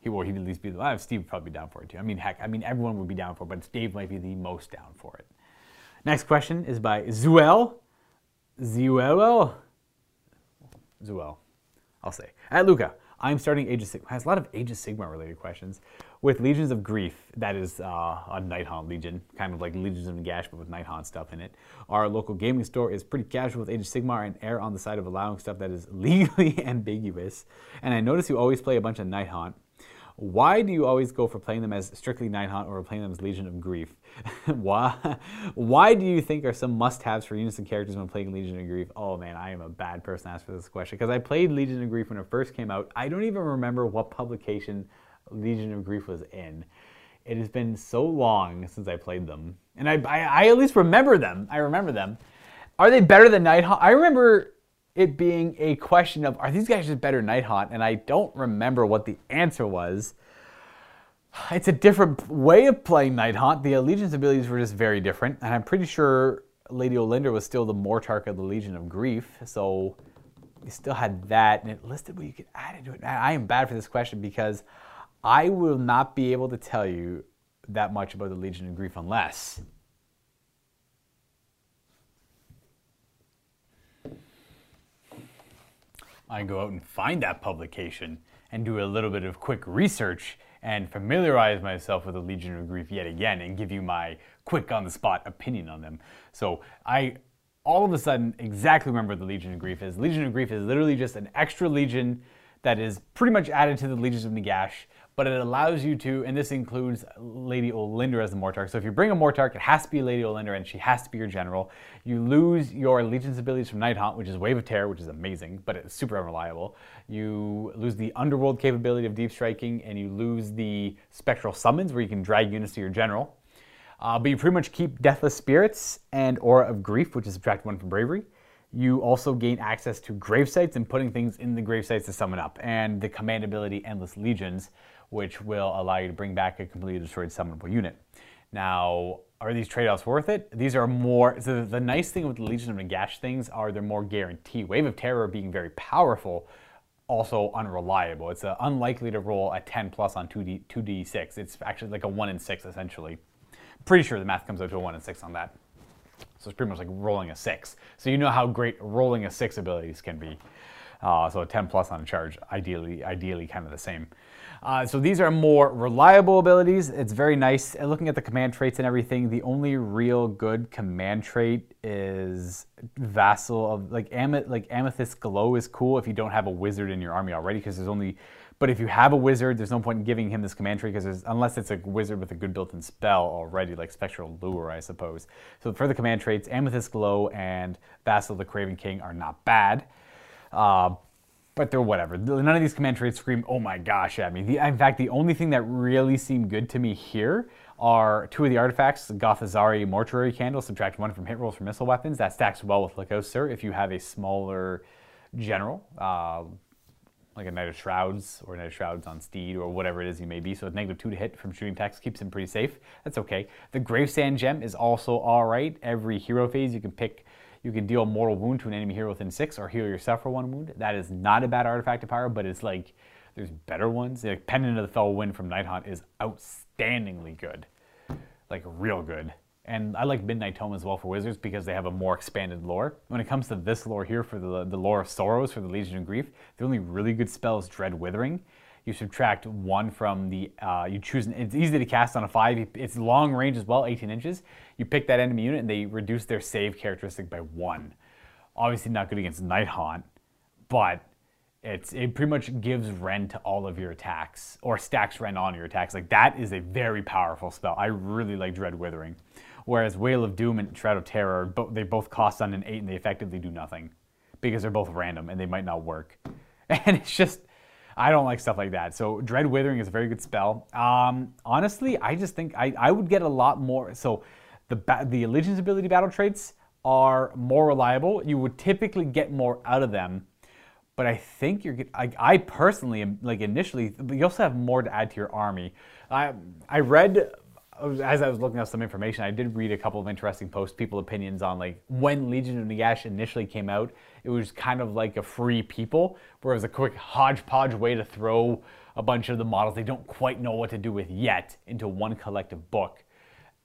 he or he'd at least be. Well, Steve would probably down for it too. I mean, heck, I mean everyone would be down for it, but Steve might be the most down for it. Next question is by Zuel. Zuel. Zuel. I'll say at Luca. I'm starting Age of Sigmar. Has a lot of Age of Sigmar related questions with Legions of Grief. That is uh, a Nighthaunt Legion, kind of like Legions of Nagash, but with Nighthaunt stuff in it. Our local gaming store is pretty casual with Age of Sigmar and err on the side of allowing stuff that is legally ambiguous. And I notice you always play a bunch of Nighthaunt. Why do you always go for playing them as strictly Nighthaunt or playing them as Legion of Grief? why, why do you think are some must-haves for units and characters when playing Legion of Grief? Oh man, I am a bad person to ask for this question because I played Legion of Grief when it first came out. I don't even remember what publication Legion of Grief was in. It has been so long since I played them, and I, I, I at least remember them. I remember them. Are they better than Nighthaunt? I remember it being a question of are these guys just better Nighthaunt? And I don't remember what the answer was. It's a different way of playing Nighthaunt. The Allegiance abilities were just very different, and I'm pretty sure Lady Olynder was still the Mortarch of the Legion of Grief, so you still had that, and it listed what you could add into it. I am bad for this question because I will not be able to tell you that much about the Legion of Grief unless I go out and find that publication and do a little bit of quick research and familiarize myself with the Legion of Grief yet again and give you my quick on the spot opinion on them. So I all of a sudden exactly remember what the Legion of Grief is. Legion of Grief is literally just an extra legion that is pretty much added to the Legions of Nagash but it allows you to, and this includes Lady Olynder as the Mortarch. So if you bring a Mortarch, it has to be Lady Olynder, and she has to be your general. You lose your Allegiance abilities from Nighthaunt, which is Wave of Terror, which is amazing, but it's super unreliable. You lose the Underworld capability of Deep Striking, and you lose the Spectral Summons, where you can drag units to your general. Uh, but you pretty much keep Deathless Spirits and Aura of Grief, which is subtract one from Bravery you also gain access to grave sites and putting things in the grave sites to summon up, and the command ability Endless Legions, which will allow you to bring back a completely destroyed summonable unit. Now, are these trade-offs worth it? These are more. So the nice thing with the Legion of Nagash things are they're more guaranteed. Wave of Terror being very powerful, also unreliable. It's uh, unlikely to roll a 10 plus on 2D 2d6. It's actually like a 1 in 6 essentially. Pretty sure the math comes out to a 1 in 6 on that. So it's pretty much like rolling a 6. So you know how great rolling a 6 abilities can be. Uh, so a 10 plus on a charge, ideally, ideally kind of the same. Uh, so these are more reliable abilities. It's very nice. And looking at the command traits and everything, the only real good command trait is Vassal of like Am- like Amethyst Glow is cool if you don't have a wizard in your army already because there's only but if you have a wizard, there's no point in giving him this command trait because unless it's a wizard with a good built-in spell already, like Spectral Lure, I suppose. So for the command traits, Amethyst Glow and Vassal the Craven King are not bad. Uh, but they're whatever. None of these command traits scream, oh my gosh, at me. The, in fact, the only thing that really seemed good to me here are two of the artifacts, Gothazari Mortuary Candle, subtract one from hit rolls for missile weapons. That stacks well with Lacoste if you have a smaller general, uh, like a Knight of Shrouds or Knight of Shrouds on Steed or whatever it is you may be. So it's negative two to hit from shooting attacks keeps him pretty safe. That's okay. The Gravesand Gem is also all right. Every hero phase you can pick you can deal a mortal wound to an enemy hero within six or heal yourself for one wound. That is not a bad artifact to power, but it's like there's better ones. Like Pendant of the Fell Wind from Night Nighthaunt is outstandingly good, like real good. And I like Midnight Tome as well for wizards because they have a more expanded lore. When it comes to this lore here for the, the lore of sorrows for the Legion of Grief, the only really good spell is Dread Withering. You subtract one from the, uh, you choose, an, it's easy to cast on a five. It's long range as well, 18 inches. You pick that enemy unit and they reduce their save characteristic by one. Obviously not good against Nighthaunt, but it's it pretty much gives Rend to all of your attacks or stacks Rend on your attacks. Like that is a very powerful spell. I really like Dread Withering. Whereas Wail of Doom and Shroud of Terror, they both cost on an eight and they effectively do nothing because they're both random and they might not work. And it's just I don't like stuff like that. So Dread Withering is a very good spell. Um, honestly, I just think I, I would get a lot more. So the the Allegiance ability battle traits are more reliable. You would typically get more out of them but I think you're. I, I personally am like initially. You also have more to add to your army. I I read as I was looking up some information. I did read a couple of interesting posts, people opinions on like when Legion of Nagash initially came out. It was kind of like a free people, where it was a quick hodgepodge way to throw a bunch of the models they don't quite know what to do with yet into one collective book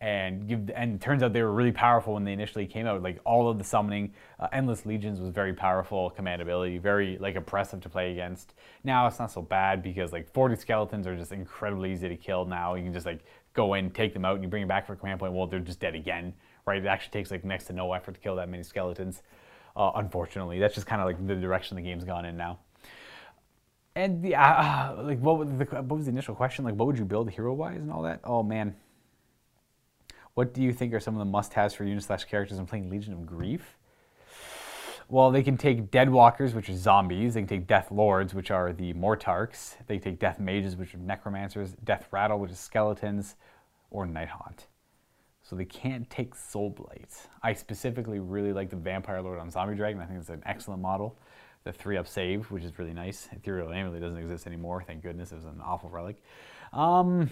and give and turns out they were really powerful when they initially came out. Like all of the summoning uh, endless legions was very powerful command ability very like oppressive to play against. Now it's not so bad because like 40 skeletons are just incredibly easy to kill now. You can just like go in take them out and you bring them back for a command point. Well they're just dead again right? It actually takes like next to no effort to kill that many skeletons. Uh, unfortunately that's just kind of like the direction the game's gone in now. And the uh like what was the what was the initial question? Like what would you build hero wise and all that? Oh man what do you think are some of the must-haves for unit slash characters in playing Legion of Grief? Well, they can take Deadwalkers, which are zombies. They can take Death Lords, which are the Mortarchs. They can take Death Mages, which are Necromancers. Deathrattle, which is Skeletons, or Nighthaunt. So they can't take Soulblight. I specifically really like the Vampire Lord on Zombie Dragon. I think it's an excellent model. The 3-up save, which is really nice. Ethereal really doesn't exist anymore. Thank goodness. It was an awful relic. Um,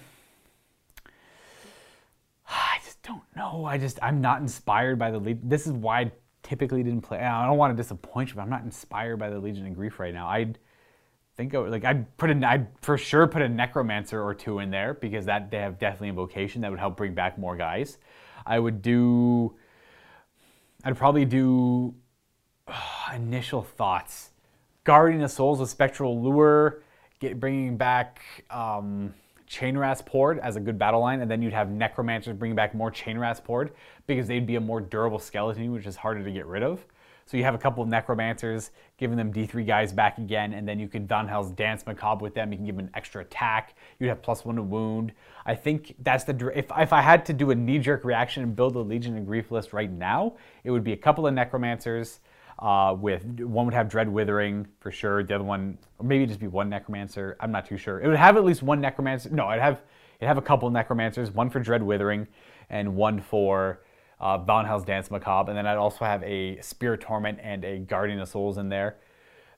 don't know. I just I'm not inspired by the lead. This is why I typically didn't play. I don't want to disappoint you, but I'm not inspired by the Legion of Grief right now. I'd think would, like I'd put a I'd for sure put a Necromancer or two in there because that they have definitely invocation that would help bring back more guys. I would do. I'd probably do uh, initial thoughts. Guardian of Souls with Spectral Lure, get bringing back. Um, Chainrasp Horde as a good battle line, and then you'd have Necromancers bringing back more Chainrasp Horde because they'd be a more durable skeleton, which is harder to get rid of. So you have a couple of Necromancers, giving them D3 guys back again, and then you can Vanhel's Dance Macabre with them. You can give them an extra attack. You'd have plus one to wound. I think that's the if if I had to do a knee jerk reaction and build a Legion of Grief list right now, it would be a couple of Necromancers, uh, with one would have Dread Withering for sure. The other one, maybe just be one Necromancer. I'm not too sure. It would have at least one Necromancer. No, I'd have it'd have a couple Necromancers, one for Dread Withering, and one for uh, Vanhel's Dance Macabre. And then I'd also have a Spirit Torment and a Guardian of Souls in there.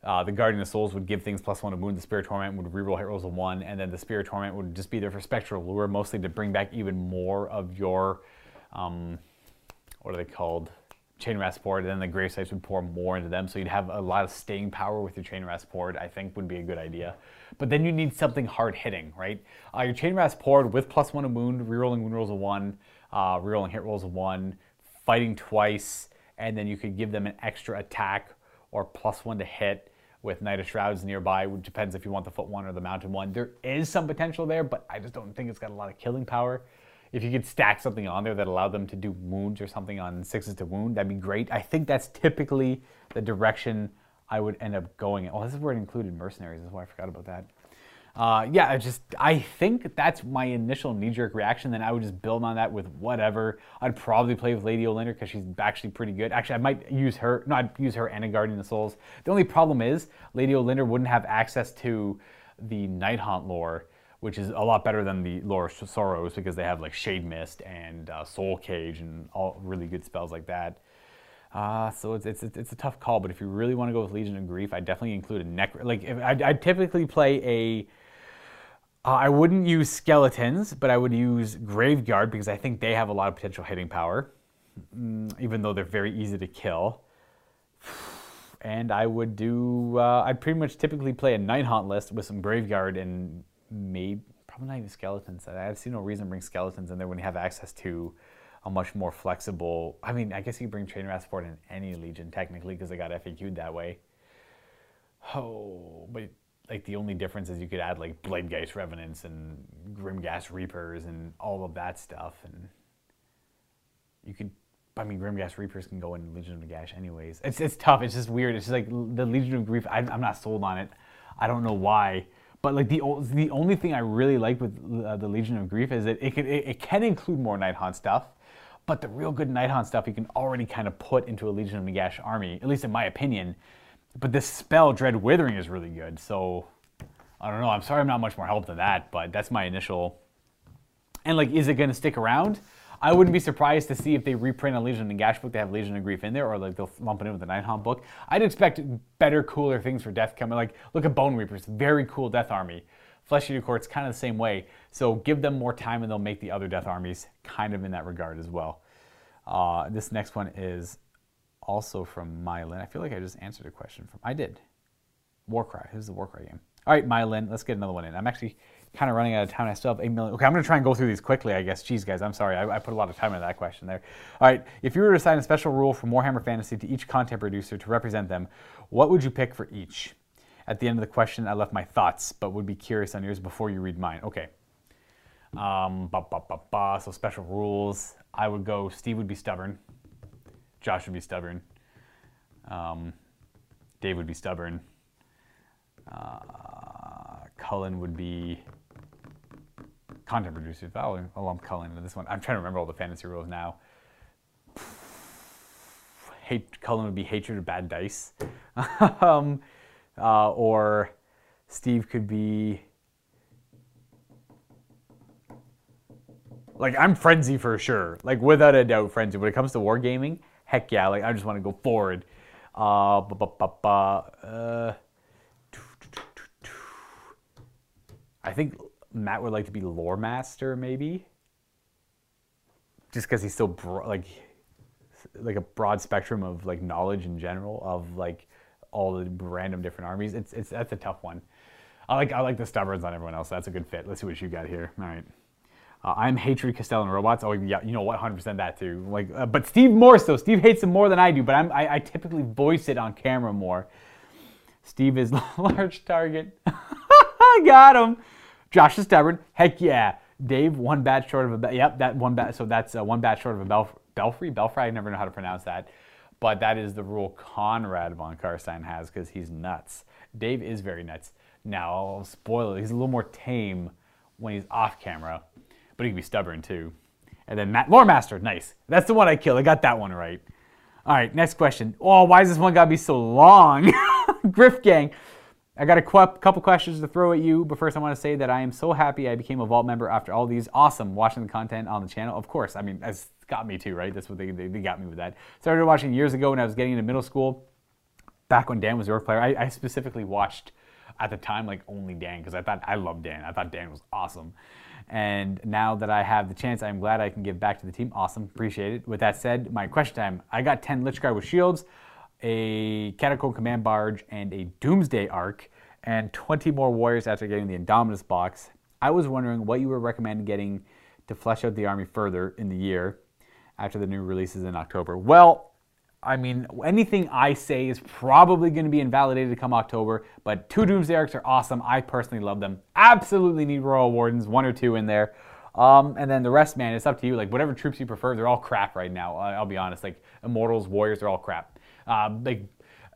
Uh, the Guardian of Souls would give things plus one to wound. The Spirit Torment would reroll hit rolls of one, and then the Spirit Torment would just be there for Spectral Lure, mostly to bring back even more of your, um, what are they called? Chainrasp Horde, and then the grave sites would pour more into them, so you'd have a lot of staying power with your Chainrasp Horde, I think would be a good idea. But then you need something hard hitting, right? Uh, your Chainrasp Horde with plus one to wound, rerolling wound rolls of one, uh, rerolling hit rolls of one, fighting twice, and then you could give them an extra attack or plus one to hit with Knight of Shrouds nearby, which depends if you want the foot one or the mountain one. There is some potential there, but I just don't think it's got a lot of killing power if you could stack something on there that allowed them to do wounds or something on sixes to wound, that'd be great. I think that's typically the direction I would end up going in. Oh, this is where it included mercenaries. That's why I forgot about that. Uh, yeah, I just I think that's my initial knee-jerk reaction. Then I would just build on that with whatever. I'd probably play with Lady Olynder because she's actually pretty good. Actually, I might use her. No, I'd use her and a Guardian of Souls. The only problem is Lady Olynder wouldn't have access to the Nighthaunt lore which is a lot better than the Lore of Sorrows because they have like Shade Mist and uh, Soul Cage and all really good spells like that. Uh, so it's, it's, it's a tough call, but if you really want to go with Legion of Grief, I definitely include a Necro. Like if, I I typically play a. Uh, I wouldn't use skeletons, but I would use Graveguard because I think they have a lot of potential hitting power, mm, even though they're very easy to kill. And I would do. Uh, I'd pretty much typically play a Nighthaunt list with some Graveguard and maybe probably not even skeletons. I have see no reason to bring skeletons in there when you have access to a much more flexible. I mean, I guess you bring Trainer Support in any Legion technically because they got FAQ'd that way. Oh, but like the only difference is you could add like Bladegeist Revenants and Grimghast Reapers and all of that stuff, and you could. I mean, Grimghast Reapers can go in Legion of Nagash anyways. It's it's tough. It's just weird. It's just like the Legion of Grief. I, I'm not sold on it. I don't know why. But like the the only thing I really like with uh, the Legion of Grief is that it can it, it can include more Nighthaunt stuff, but the real good Nighthaunt stuff you can already kind of put into a Legion of Nagash army, at least in my opinion. But this spell Dread Withering is really good, so I don't know. I'm sorry I'm not much more help than that, but that's my initial. And like, is it going to stick around? I wouldn't be surprised to see if they reprint a Legion of Nagash book to have Legion of Grief in there, or like they'll lump it in with the Nighthaunt book. I'd expect better, cooler things for Death coming. Like, look at Bone Reapers, very cool Death Army. Flesh Eater Court's kind of the same way. So give them more time, and they'll make the other Death armies kind of in that regard as well. Uh, this next one is also from Mylin. I feel like I just answered a question from. I did. Warcry. This is the Warcry game. All right, Mylin. Let's get another one in. I'm actually kind of running out of time. I still have 8 million. Okay, I'm going to try and go through these quickly, I guess. Jeez, guys, I'm sorry. I, I, put a lot of time into that question there. All right, if you were to assign a special rule for Warhammer Fantasy to each content producer to represent them, what would you pick for each? At the end of the question, I left my thoughts, but would be curious on yours before you read mine. Okay. Um, bah, bah, bah, bah. So special rules. I would go. Steve would be stubborn. Josh would be stubborn. Um, Dave would be stubborn. Uh, Cullen would be content producer. I'll, I'll lump Cullen into this one. I'm trying to remember all the fantasy rules now. Hate Cullen would be hatred of bad dice, um, uh, or Steve could be like I'm frenzy for sure. Like without a doubt, frenzy. When it comes to wargaming, heck yeah. Like I just want to go forward. Uh, uh, I think Matt would like to be lore master, maybe, just because he's so broad, like like a broad spectrum of like knowledge in general of like all the random different armies. It's it's that's a tough one. I like I like the stubborns on everyone else. That's a good fit. Let's see what you got here. All right. Uh, I'm hatred Castellan robots. Oh yeah, you know what? 100% that too. Like, uh, but Steve more so. Steve hates him more than I do. But I'm I, I typically voice it on camera more. Steve is a large target. I got him. Josh is stubborn. Heck yeah. Dave, one bat short of a yep. That one bat. So that's uh, one bat short of a belf- belfry. Belfry. I never know how to pronounce that. But that is the rule Konrad von Carstein has because he's nuts. Dave is very nuts. Now I'll spoil it. He's a little more tame when he's off camera but he can be stubborn too. And then Matt Lore Master, nice. That's the one I killed. I got that one right. All right, next question. Oh, why does this one gotta be so long? Griff Gang. I got a couple questions to throw at you, but first I want to say that I am so happy I became a Vault member after all these awesome watching the content on the channel. Of course, I mean, it's got me too, right? That's what they, they, they got me with that. Started watching years ago when I was getting into middle school, back when Dan was your player. I, I specifically watched at the time like only Dan because I thought I loved Dan. I thought Dan was awesome. And now that I have the chance, I'm glad I can give back to the team. Awesome, appreciate it. With that said, my question time I got 10 Lychguard with shields, a Catacomb Command Barge, and a Doomsday Ark, and 20 more Warriors after getting the Indominus box. I was wondering what you would recommend getting to flesh out the army further in the year after the new releases in October. Well, I mean, anything I say is probably going to be invalidated come October, but two Doomsday Arks are awesome. I personally love them. Absolutely need Royal Wardens, one or two in there. Um, and then the rest, man, it's up to you. Like, whatever troops you prefer, they're all crap right now. I'll be honest. Like, Immortals, Warriors, they're all crap. Um, like,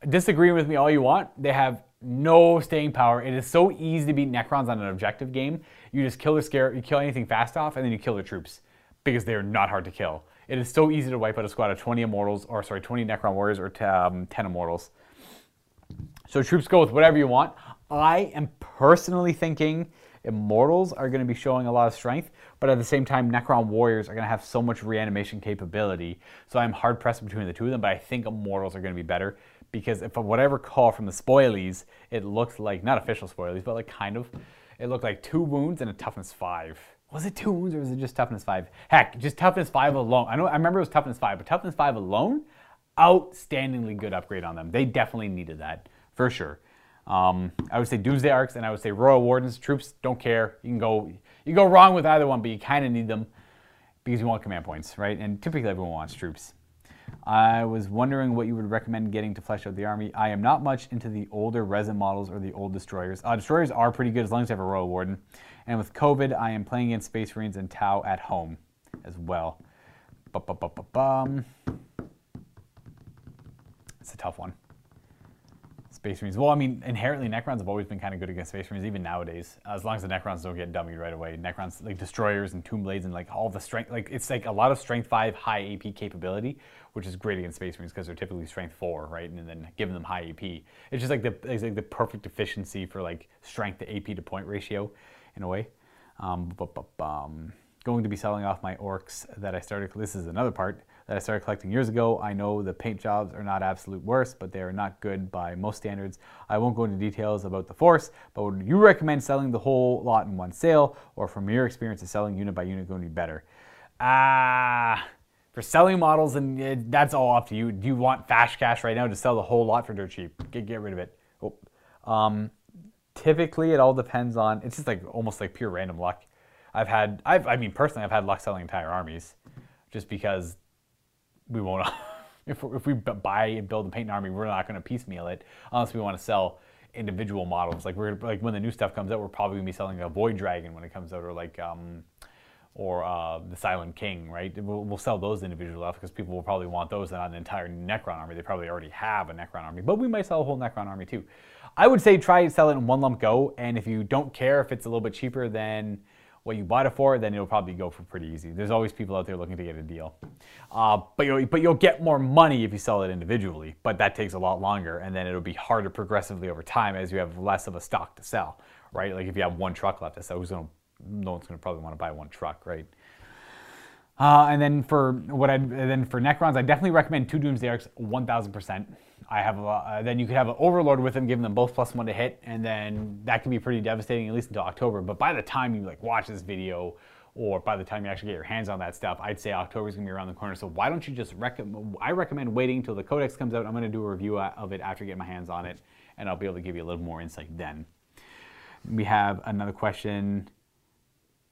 disagree with me all you want. They have no staying power. It is so easy to beat Necrons on an objective game. You just kill the scare, you kill anything fast off, and then you kill the troops because they are not hard to kill. It is so easy to wipe out a squad of 20 Immortals, or sorry, 20 Necron Warriors or um, 10 Immortals. So troops go with whatever you want. I am personally thinking Immortals are going to be showing a lot of strength, but at the same time, Necron Warriors are going to have so much reanimation capability. So I'm hard pressed between the two of them, but I think Immortals are going to be better because if whatever call from the spoilies, it looks like not official spoilies, but like kind of, it looked like two wounds and a toughness five. Was it two wounds or was it just toughness five? Heck, just toughness five alone. I know I remember it was toughness five, but toughness five alone, outstandingly good upgrade on them. They definitely needed that for sure. Um, I would say Doomsday Arks and I would say Royal Wardens. Troops don't care. You can go you go wrong with either one, but you kind of need them. because you want command points, right? And typically everyone wants troops. I was wondering what you would recommend getting to flesh out the army. I am not much into the older resin models or the old destroyers. Uh, destroyers are pretty good as long as you have a Royal Warden. And with COVID, I am playing against Space Marines and Tau at home as well. Ba-ba-ba-ba-bum. It's a tough one. Space Marines. Well, I mean, inherently, Necrons have always been kind of good against Space Marines, even nowadays. As long as the Necrons don't get dummied right away. Necrons, like Destroyers and Tomb Blades, and like all the strength, like it's like a lot of Strength 5 high AP capability, which is great against Space Marines because they're typically Strength 4, right? And then giving them high AP. It's just like the, it's like the perfect efficiency for like strength to AP to point ratio in a way. Um, going to be selling off my orcs that I started. This is another part that I started collecting years ago. I know the paint jobs are not absolute worst, but they are not good by most standards. I won't go into details about the force, but would you recommend selling the whole lot in one sale, or from your experience of selling unit by unit going to be better? Ah. Uh, for selling models, and uh, that's all up to you. Do you want fast cash right now to sell the whole lot for dirt cheap? Get, get rid of it. Oh. Um, typically, it all depends on. It's just like almost like pure random luck. I've had, I've, I mean, personally, I've had luck selling entire armies, just because we won't. if, if we buy and build and paint an army, we're not going to piecemeal it unless we want to sell individual models. Like we're like when the new stuff comes out, we're probably to be selling a Void Dragon when it comes out, or like um, or uh, the Silent King, right? We'll, we'll sell those individual off because people will probably want those and not an entire Necron army. They probably already have a Necron army, but we might sell a whole Necron army too. I would say try sell it in one lump go, and if you don't care if it's a little bit cheaper than what you bought it for, then it'll probably go for pretty easy. There's always people out there looking to get a deal. Uh, but, you'll, but you'll get more money if you sell it individually, but that takes a lot longer, and then it'll be harder progressively over time as you have less of a stock to sell, right? Like if you have one truck left to sell, who's gonna, no one's to probably want to buy one truck, right? Uh, and then for what I then for Necrons, I definitely recommend two Doomsday Arks, 1,000%. I have a, uh, then you could have an overlord with them, giving them both plus one to hit, and then that can be pretty devastating at least until October. But by the time you like watch this video, or by the time you actually get your hands on that stuff, I'd say October is gonna be around the corner. So why don't you just recommend? I recommend waiting until the codex comes out. I'm gonna do a review of it after I get my hands on it, and I'll be able to give you a little more insight then. We have another question.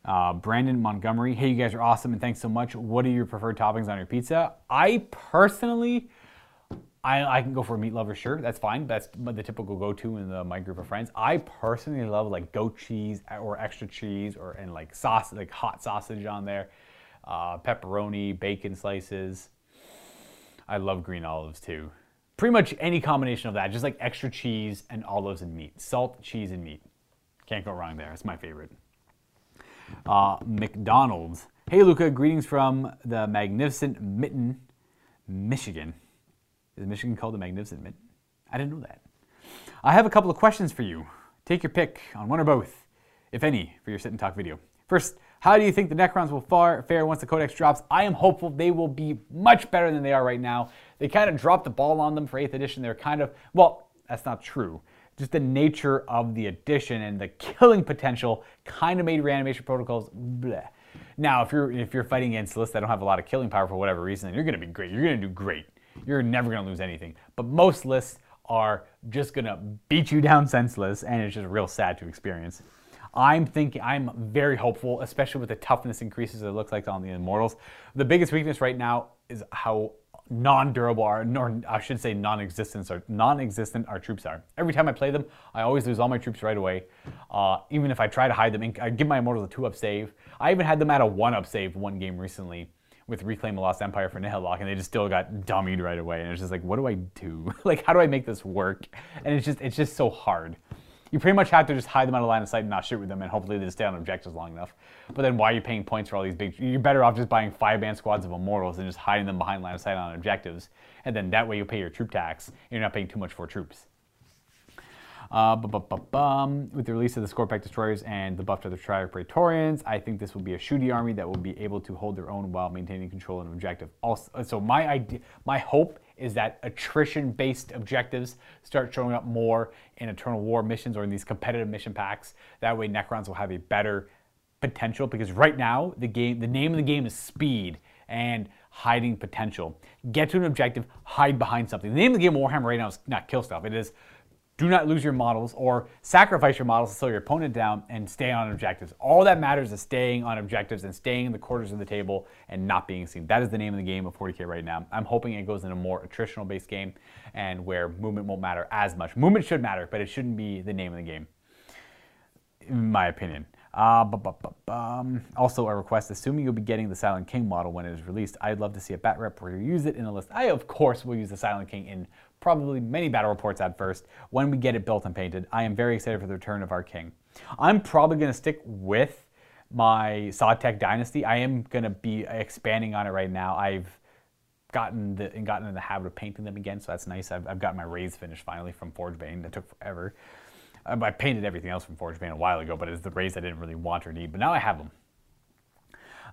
Uh, Brandon Montgomery, hey, you guys are awesome and thanks so much. What are your preferred toppings on your pizza? I personally I, I can go for a meat lover, sure, that's fine. That's the typical go-to in the, my group of friends. I personally love like goat cheese or extra cheese or and like sauce, like hot sausage on there, uh, pepperoni, bacon slices. I love green olives too. Pretty much any combination of that, just like extra cheese and olives and meat, salt, cheese, and meat. Can't go wrong there. It's my favorite. Uh, McDonald's. Hey Luca, greetings from the magnificent Mitten, Michigan. Is Michigan called the Magnificent? I didn't know that. I have a couple of questions for you. Take your pick on one or both, if any, for your sit and talk video. First, how do you think the Necrons will far, fare once the Codex drops? I am hopeful they will be much better than they are right now. They kind of dropped the ball on them for 8th edition. They're kind of, well, that's not true. Just the nature of the edition and the killing potential kind of made reanimation protocols bleh. Now, if you're if you're fighting against lists that don't have a lot of killing power for whatever reason, you're going to be great. You're going to do great you're never to lose anything. But most lists are just to beat you down senseless, and it's just real sad to experience. I'm thinking, I'm very hopeful, especially with the toughness increases it looks like on the Immortals. The biggest weakness right now is how non-durable are, or I should say non-existent are, non-existent our troops are. Every time I play them, I always lose all my troops right away. Uh, even if I try to hide them, I give my Immortals a two-up save. I even had them at a one-up save one game recently with Reclaim the Lost Empire for Nihilakh, and they just still got dummied right away. And it's just like, what do I do? like, how do I make this work? And it's just, it's just so hard. You pretty much have to just hide them out of line of sight and not shoot with them, and hopefully they just stay on objectives long enough. But then why are you paying points for all these big? You're better off just buying five band squads of immortals and just hiding them behind line of sight on objectives, and then that way you pay your troop tax. And you're not paying too much for troops. Uh, with the release of the Skorpekh Destroyers and the buff to the Triarch Praetorians, I think this will be a shooty army that will be able to hold their own while maintaining control and objective. Also, so my idea, my hope is that attrition-based objectives start showing up more in Eternal War missions or in these competitive mission packs. That way, Necrons will have a better potential because right now the game, the name of the game is speed and hiding potential. Get to an objective, hide behind something. The name of the game of Warhammer right now is not kill stuff. It is do not lose your models or sacrifice your models to slow your opponent down and stay on objectives. All that matters is staying on objectives and staying in the quarters of the table and not being seen. That is the name of the game of 40k right now. I'm hoping it goes in a more attritional based game and where movement won't matter as much. Movement should matter, but it shouldn't be the name of the game, in my opinion. Uh, um, also, a request, assuming you'll be getting the Silent King model when it is released, I'd love to see a bat rep where you use it in a list. I, of course, will use the Silent King in probably many battle reports at first when we get it built and painted. I am very excited for the return of our king. I'm probably going to stick with my Sautekh Dynasty. I am going to be expanding on it right now. I've gotten the gotten in the habit of painting them again, so that's nice. I've, I've got my rays finished finally from Forge Forgebane. That took forever. Um, I painted everything else from Forgebane a while ago, but it's the rays I didn't really want or need. But now I have them.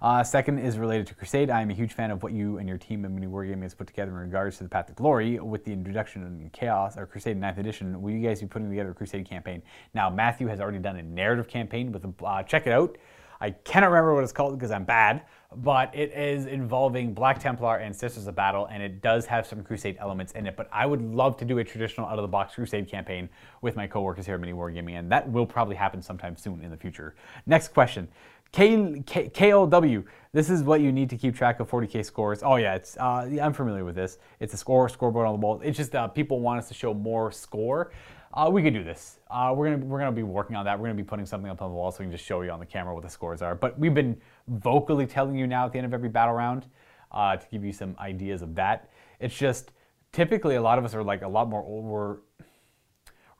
Uh, second is related to Crusade. I am a huge fan of what you and your team at Mini Wargaming has put together in regards to the Path to Glory with the introduction of Chaos or Crusade 9th Edition. Will you guys be putting together a Crusade campaign? Now, Matthew has already done a narrative campaign with a, uh, check it out. I cannot remember what it's called because I'm bad, but it is involving Black Templar and Sisters of Battle, and it does have some Crusade elements in it. But I would love to do a traditional out of the box Crusade campaign with my coworkers here at Mini Wargaming, and that will probably happen sometime soon in the future. Next question. K, K, KLW, this is what you need to keep track of 40k scores. Oh yeah, it's uh, I'm familiar with this. It's a score scoreboard on the wall. It's just uh, people want us to show more score. Uh, we can do this. Uh, we're gonna we're gonna be working on that. We're gonna be putting something up on the wall so we can just show you on the camera what the scores are. But we've been vocally telling you now at the end of every battle round uh, to give you some ideas of that. It's just typically a lot of us are like a lot more old. We're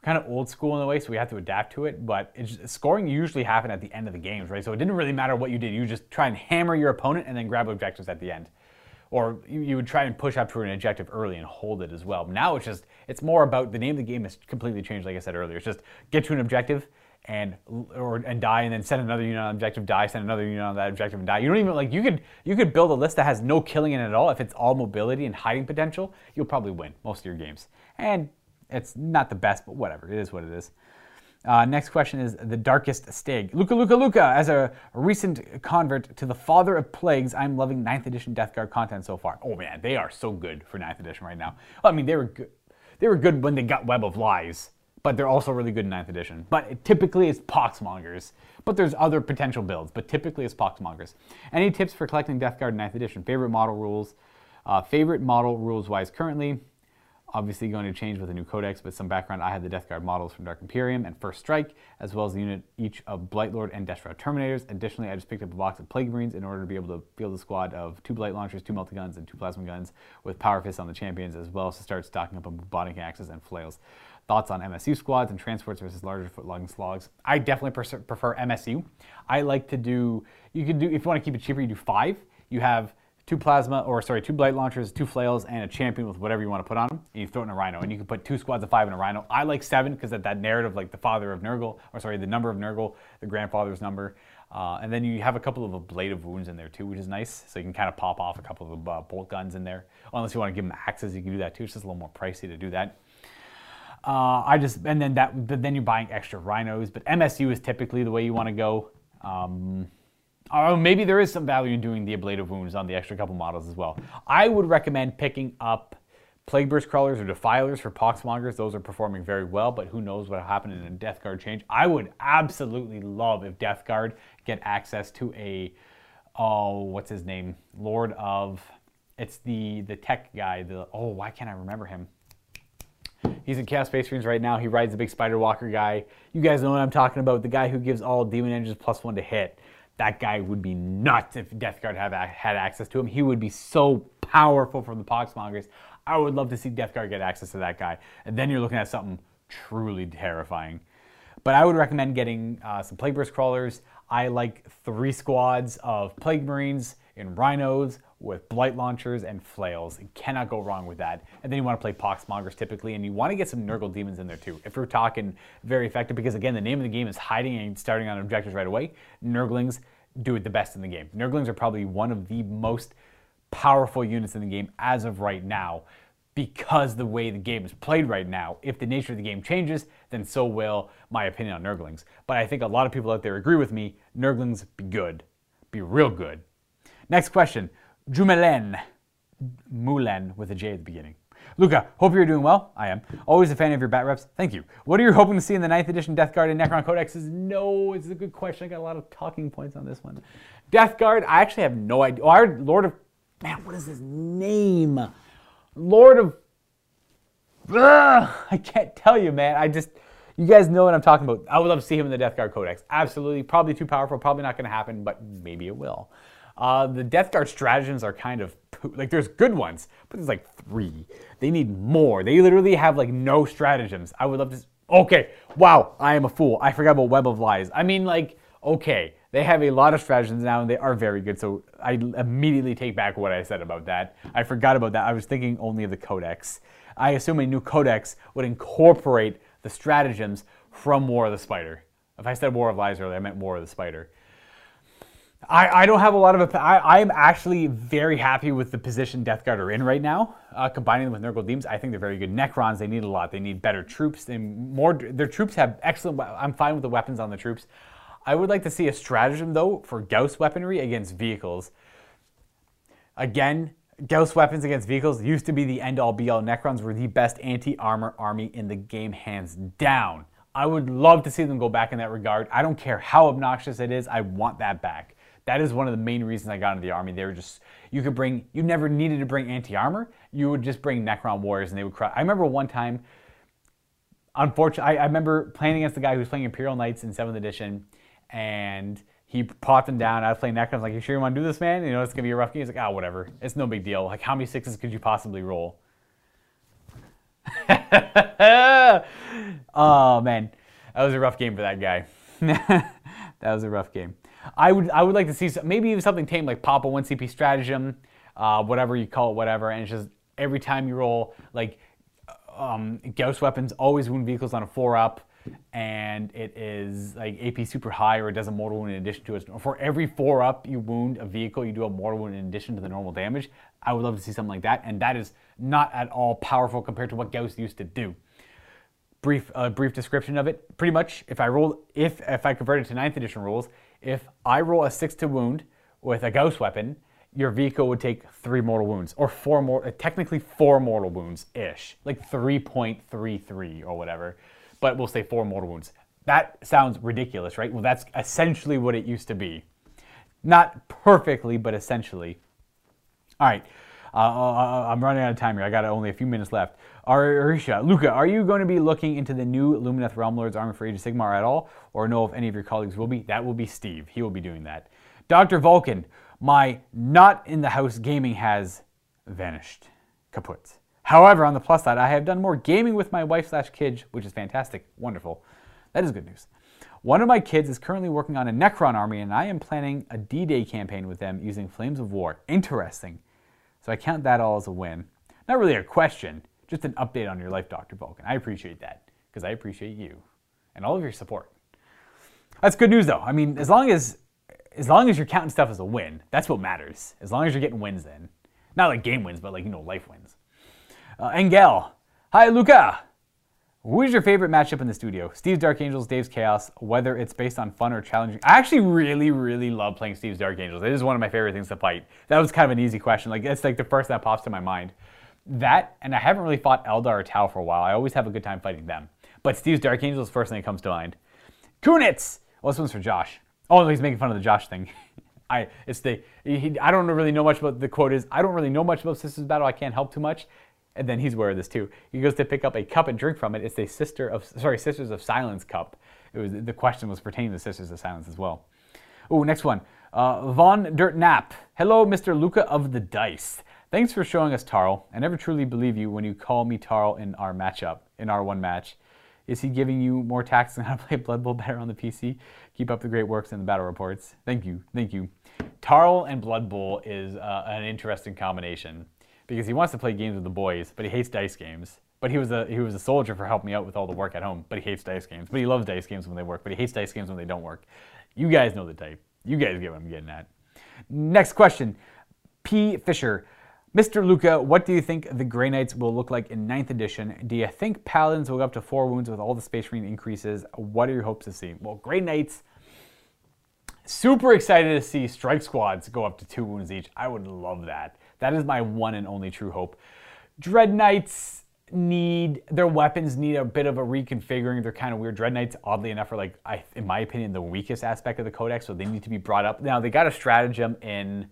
kind of old school in a way, so we have to adapt to it. But scoring usually happened at the end of the games, right? So it didn't really matter what you did. You just try and hammer your opponent and then grab objectives at the end or you would try and push up to an objective early and hold it as well. Now it's just it's more about the name of the game has completely changed. Like I said earlier, it's just get to an objective and or and die, and then send another unit on objective, die, send another unit on that objective, and die. You don't even like you could you could build a list that has no killing in it at all. If it's all mobility and hiding potential, you'll probably win most of your games. And it's not the best, but whatever. It is what it is. Uh, next question is the darkest stig. Luca, Luca, Luca. As a recent convert to the father of plagues, I'm loving 9th edition Death Guard content so far. Oh man, they are so good for 9th edition right now. Well, I mean, they were good. They were good when they got Web of Lies, but they're also really good in 9th edition. But typically it's Poxmongers. But there's other potential builds, but typically it's Poxmongers. Any tips for collecting Death Guard 9th edition? Favorite model rules? Uh, favorite model rules wise currently? obviously going to change with the new codex, but some background, I had the Death Guard models from Dark Imperium and First Strike, as well as the unit each of Blightlord and Destro Terminators. Additionally, I just picked up a box of Plague Marines in order to be able to field a squad of two Blight Launchers, two Multi-Guns, and two Plasma Guns with Power Fists on the champions, as well as to start stocking up on Bubotic Axes and Flails. Thoughts on MSU squads and transports versus larger foot-long slogs? I definitely prefer MSU. I like to do, you can do, if you want to keep it cheaper, you do five. You have two plasma, or sorry, two blight launchers, two flails, and a champion with whatever you want to put on them. And you throw it in a rhino, and you can put two squads of five in a rhino. I like seven because that, that narrative, like the father of Nurgle, or sorry, the number of Nurgle, the grandfather's number. Uh, and then you have a couple of ablative wounds in there too, which is nice. So you can kind of pop off a couple of uh, bolt guns in there. Unless you want to give them axes, you can do that too. It's just a little more pricey to do that. Uh, I just and then that, but then you're buying extra rhinos. But MSU is typically the way you want to go. Um, or maybe there is some value in doing the ablative wounds on the extra couple models as well. I would recommend picking up Plague Burst Crawlers or Defilers for Poxmongers. Those are performing very well, but who knows what will happen in a Death Guard change. I would absolutely love if Death Guard get access to a, oh, what's his name? Lord of, it's the, the tech guy. The Oh, why can't I remember him? He's in Chaos Space Marines right now. He rides the big Spider Walker guy. You guys know what I'm talking about. The guy who gives all demon engines plus one to hit that guy would be nuts if Death Guard have, had access to him. He would be so powerful for the Poxmongers. I would love to see Death Guard get access to that guy. And then you're looking at something truly terrifying. But I would recommend getting uh, some Plague Burst Crawlers. I like three squads of Plague Marines in Rhinos with Blight Launchers and Flails. You cannot go wrong with that. And then you want to play Poxmongers typically, and you want to get some Nurgle Demons in there too. If we're talking very effective, because again, the name of the game is hiding and starting on objectives right away, Nurglings do it the best in the game. Nurglings are probably one of the most powerful units in the game as of right now because the way the game is played right now. If the nature of the game changes, then so will my opinion on Nurglings. But I think a lot of people out there agree with me. Nurglings be good, be real good. Next question. Jumelen, Mulen with a J at the beginning. Luca, hope you're doing well. I am. Always a fan of your bat reps. Thank you. What are you hoping to see in the 9th edition Death Guard and Necron Codexes? No, it's a good question. I got a lot of talking points on this one. Death Guard, I actually have no idea. Oh, our Lord of. Man, what is his name? Lord of. Ugh, I can't tell you, man. I just. You guys know what I'm talking about. I would love to see him in the Death Guard Codex. Absolutely. Probably too powerful. Probably not going to happen, but maybe it will. Uh, the Death Guard stratagems are kind of like there's good ones, but there's like three. They need more. They literally have like no stratagems. I would love to. Okay, wow, I am a fool. I forgot about Web of Lies. I mean, like, okay, they have a lot of stratagems now and they are very good. So I immediately take back what I said about that. I forgot about that. I was thinking only of the Codex. I assume a new Codex would incorporate the stratagems from War of the Spider. If I said War of Lies earlier, I meant War of the Spider. I, I don't have a lot of. I, I'm actually very happy with the position Death Guard are in right now. Uh, combining them with Nurgle Demons, I think they're very good. Necrons, they need a lot. They need better troops. They more. Their troops have excellent. I'm fine with the weapons on the troops. I would like to see a stratagem though for Gauss weaponry against vehicles. Again, Gauss weapons against vehicles used to be the end all be all. Necrons were the best anti armor army in the game, hands down. I would love to see them go back in that regard. I don't care how obnoxious it is, I want that back. That is one of the main reasons I got into the army. They were just, you could bring, you never needed to bring anti armor. You would just bring Necron warriors and they would cry. I remember one time, unfortunately, I, I remember playing against the guy who was playing Imperial Knights in 7th edition and he popped him down. I was playing Necron. I was like, "You sure you want to do this, man? You know, it's gonna be a rough game." He's like, "Ah, oh, whatever. It's no big deal. Like, how many sixes could you possibly roll?" oh man, that was a rough game for that guy. that was a rough game. I would I would like to see some, maybe even something tame like pop a one CP stratagem, uh, whatever you call it, whatever, and it's just every time you roll like um, Gauss weapons always wound vehicles on a four up and it is like AP super high or it does a mortal wound in addition to it. For every four up you wound a vehicle, you do a mortal wound in addition to the normal damage. I would love to see something like that, and that is not at all powerful compared to what Gauss used to do. Brief, uh, brief description of it. Pretty much, if I roll, if if I convert it to 9th edition rules, if I roll a six to wound with a Gauss weapon, your vehicle would take three mortal wounds, or four more, uh, technically four mortal wounds ish, like 3.33 or whatever but we'll say four mortal wounds. That sounds ridiculous, right? Well, that's essentially what it used to be. Not perfectly, but essentially. All right. Uh, uh, uh I'm running out of time here. I got only a few minutes left. Arisha, Luca, are you going to be looking into the new Lumineth Realm Lords Army for Age of Sigmar at all, or know if any of your colleagues will be? That will be Steve. He will be doing that. Dr. Vulcan, my not in the house gaming has vanished. Kaput. However, on the plus side, I have done more gaming with my wife slash kids, which is fantastic. Wonderful. That is good news. One of my kids is currently working on a Necron army, and I am planning a D-Day campaign with them using Flames of War. Interesting. So I count that all as a win. Not really a question, just an update on your life, Dr. Vulcan. I appreciate that, because I appreciate you and all of your support. That's good news, though. I mean, as long as as long as you're counting stuff as a win, that's what matters. As long as you're getting wins in. Not like game wins, but like, you know, life wins. Uh, Engel. Hi, Luca. Who is your favorite matchup in the studio? Steve's Dark Angels, Dave's Chaos, whether it's based on fun or challenging. I actually really, really love playing Steve's Dark Angels. It is one of my favorite things to fight. That was kind of an easy question. Like, it's like the first that pops to my mind. That, and I haven't really fought Eldar or Tau for a while. I always have a good time fighting them. But Steve's Dark Angels is the first thing that comes to mind. Kunitz! Well, this one's for Josh. Oh, he's making fun of the Josh thing. I, it's the, he, I don't really know much about the quote is, I don't really know much about Sisters Battle. I can't help too much and then he's aware of this too. He goes to pick up a cup and drink from it. It's a sister of sorry, Sisters of Silence cup. It was the question was pertaining to Sisters of Silence as well. Oh, next one. Uh, Von Dirt Nap. Hello, Mr. Luca of the Dice. Thanks for showing us Tarl. I never truly believe you when you call me Tarl in our matchup, in our one match. Is he giving you more tactics on how to play Blood Bowl better on the PC? Keep up the great works and the battle reports. Thank you, thank you. Tarl and Blood Bowl is uh, an interesting combination because he wants to play games with the boys, but he hates dice games. But he was a he was a soldier for helping me out with all the work at home. But he hates dice games. But he loves dice games when they work. But he hates dice games when they don't work. You guys know the type. You guys get what I'm getting at. Next question, P. Fisher. Mr. Luca, what do you think the Grey Knights will look like in 9th edition? Do you think Paladins will go up to four wounds with all the Space Marine increases? What are your hopes to see? Well, Grey Knights, super excited to see Strike Squads go up to two wounds each. I would love that. That is my one and only true hope. Dread Knights need their weapons need a bit of a reconfiguring. They're kind of weird. Dread Knights, oddly enough, are like, I, in my opinion, the weakest aspect of the codex, so they need to be brought up. Now they got a stratagem in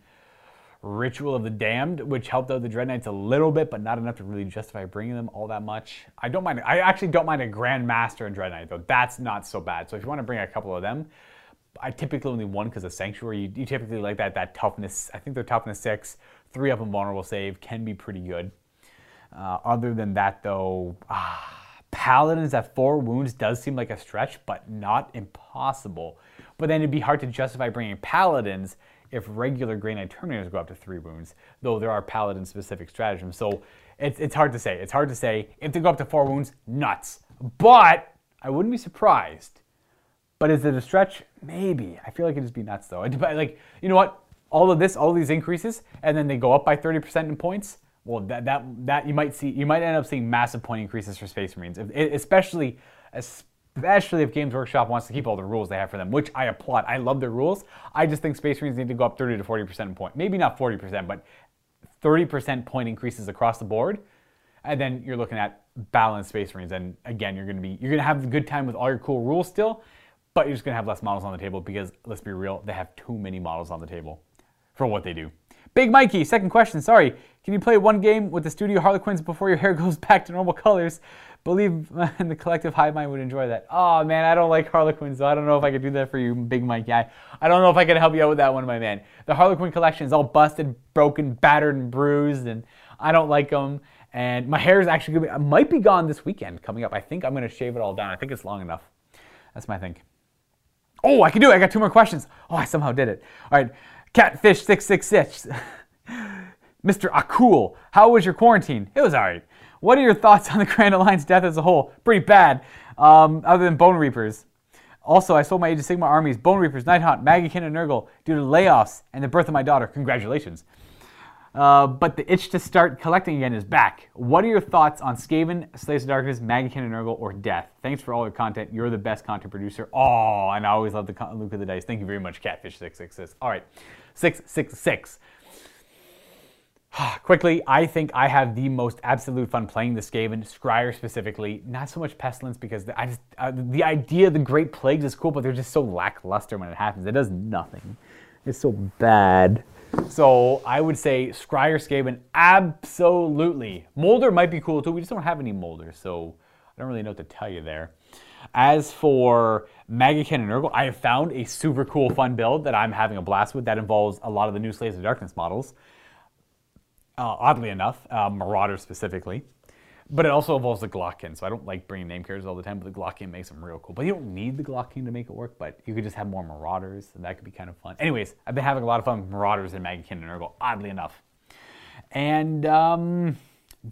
Ritual of the Damned, which helped out the Dread Knights a little bit, but not enough to really justify bringing them all that much. I don't mind. I actually don't mind a Grand Master and Dread Knight though. That's not so bad. So if you want to bring a couple of them, I typically only one because of Sanctuary. You, you, typically like that that toughness. I think they're toughness six, three up and vulnerable save can be pretty good. Uh, other than that though, ah, Paladins at four wounds does seem like a stretch, but not impossible. But then it'd be hard to justify bringing Paladins if regular Grey Terminators go up to three wounds, though there are Paladin specific stratagems. So it's, it's hard to say. It's hard to say. If they go up to four wounds, nuts. But I wouldn't be surprised. But is it a stretch? Maybe. I feel like it'd just be nuts though. Like, you know what? All of this, all of these increases, and then they go up by 30% in points. Well, that, that, that you might see, you might end up seeing massive point increases for Space Marines, especially, especially especially if Games Workshop wants to keep all the rules they have for them, which I applaud. I love their rules. I just think Space Marines need to go up 30 to 40% in point. Maybe not 40%, but 30% point increases across the board. And then you're looking at balanced Space Marines. And again, you're going to be you're going to have a good time with all your cool rules still, but you're just going to have less models on the table because let's be real, they have too many models on the table for what they do. Big Mikey, second question. Sorry, can you play one game with the studio Harlequins before your hair goes back to normal colors? Believe in the collective hive mind would enjoy that. Oh man, I don't like Harlequins, so I don't know if I could do that for you, Big Mike guy. I don't know if I can help you out with that one, my man. The Harlequin collection is all busted, broken, battered, and bruised, and I don't like them. And my hair is actually gonna be, might be gone this weekend coming up. I think I'm gonna shave it all down. I think it's long enough. That's my thing. Oh, I can do it. I got two more questions. Oh, I somehow did it. All right, Catfish666. Mr. Akul, how was your quarantine? It was all right. What are your thoughts on the Grand Alliance death as a whole? Pretty bad, um, other than Bone Reapers. Also, I sold my Age of Sigmar armies, Bone Reapers, Nighthaunt, Maggotkin, and Nurgle due to layoffs and the birth of my daughter. Congratulations. Uh, but the itch to start collecting again is back. What are your thoughts on Skaven, Slaves of Darkness, Maggotkin and Nurgle, or Death? Thanks for all your content. You're the best content producer. Oh, and I always love the con- Luke of the Dice. Thank you very much, Catfish666. All right, 666. Quickly, I think I have the most absolute fun playing the Skaven, Skryre specifically. Not so much Pestilence because I just uh, the idea of the Great Plagues is cool, but they're just so lackluster when it happens. It does nothing. It's so bad. So I would say Skryre Skaven, absolutely. Moulder might be cool too. We just don't have any Moulder, so I don't really know what to tell you there. As for Maggotkin and Nurgle, I have found a super cool, fun build that I'm having a blast with that involves a lot of the new Slaves of Darkness models uh, oddly enough, uh, Marauder specifically. But it also involves the Glottkin, so I don't like bringing name cards all the time, but the Glottkin makes them real cool. But you don't need the Glottkin to make it work, but you could just have more Marauders, and that could be kind of fun. Anyways, I've been having a lot of fun with Marauders and Maggotkin and Nurgle, oddly enough. And, um,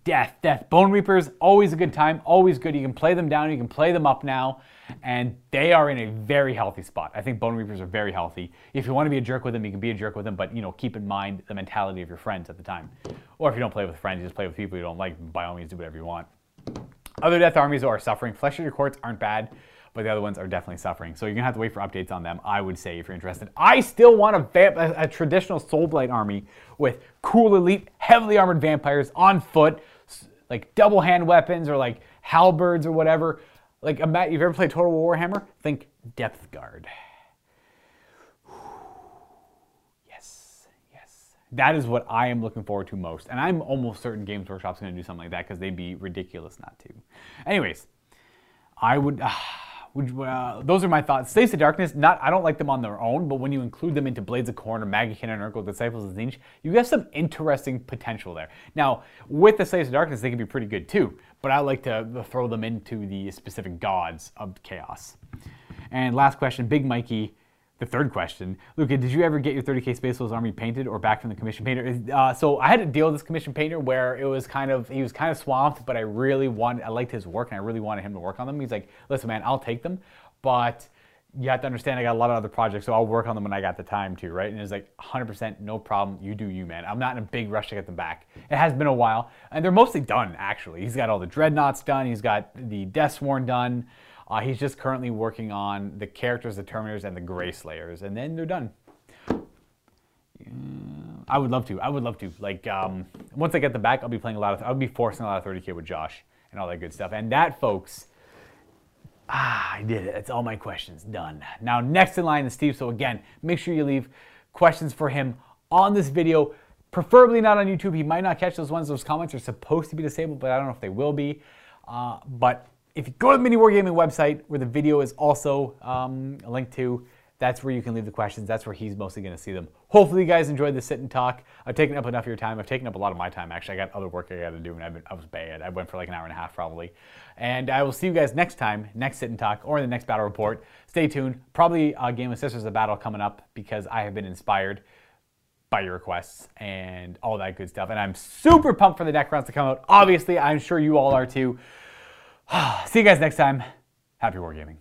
Death, Death. Bone Reapers, always a good time, always good. You can play them down, you can play them up now, and they are in a very healthy spot. I think Bone Reapers are very healthy. If you want to be a jerk with them, you can be a jerk with them, but you know, keep in mind the mentality of your friends at the time. Or if you don't play with friends, you just play with people you don't like, by all means do whatever you want. Other Death armies are suffering. Flesh Eater Courts aren't bad but the other ones are definitely suffering. So you're gonna have to wait for updates on them. I would say if you're interested. I still want a, vamp- a, a traditional Soulblight army with cool elite, heavily armored vampires on foot, like double hand weapons or like halberds or whatever. Like Matt, you've ever played Total Warhammer? Think Depth Guard. Yes, yes. That is what I am looking forward to most. And I'm almost certain Games Workshop's to do something like that because they'd be ridiculous not to. Anyways, I would. Uh, uh, those are my thoughts. Slaves of Darkness, not I don't like them on their own, but when you include them into Blades of Khorne or Maggotkin and Nurgle, Disciples of Tzeentch, you have some interesting potential there. Now, with the Slaves of Darkness, they can be pretty good too, but I like to throw them into the specific gods of chaos. And last question, Big Mikey, the third question, Luca, did you ever get your 30k Space Wolves army painted or back from the commission painter? Uh, so I had to deal with this commission painter where it was kind of he was kind of swamped, but I really wanted I liked his work and I really wanted him to work on them. He's like, listen, man, I'll take them, but you have to understand I got a lot of other projects, so I'll work on them when I got the time to, right? And it's like 100% no problem. You do you, man. I'm not in a big rush to get them back. It has been a while, and they're mostly done actually. He's got all the dreadnoughts done. He's got the Death Deathsworn done. Uh, he's just currently working on the characters, the Terminators, and the Gray Slayers, and then they're done. I would love to. I would love to. Like um, once I get the back, I'll be playing a lot of. I'll be forcing a lot of 30k with Josh and all that good stuff. And that, folks. Ah, I did it. That's all my questions done. Now, next in line is Steve. So again, make sure you leave questions for him on this video. Preferably not on YouTube. He might not catch those ones. Those comments are supposed to be disabled, but I don't know if they will be. Uh, but if you go to the Mini Wargaming website, where the video is also um, linked to, that's where you can leave the questions. That's where he's mostly going to see them. Hopefully, you guys enjoyed the sit and talk. I've taken up enough of your time. I've taken up a lot of my time, actually. I got other work I got to do, and I've been, I was bad. I went for like an hour and a half, probably. And I will see you guys next time, next sit and talk, or in the next battle report. Stay tuned. Probably a Game of Sisters, of battle coming up, because I have been inspired by your requests and all that good stuff. And I'm super pumped for the deck rounds to come out. Obviously, I'm sure you all are too. See you guys next time. Happy wargaming.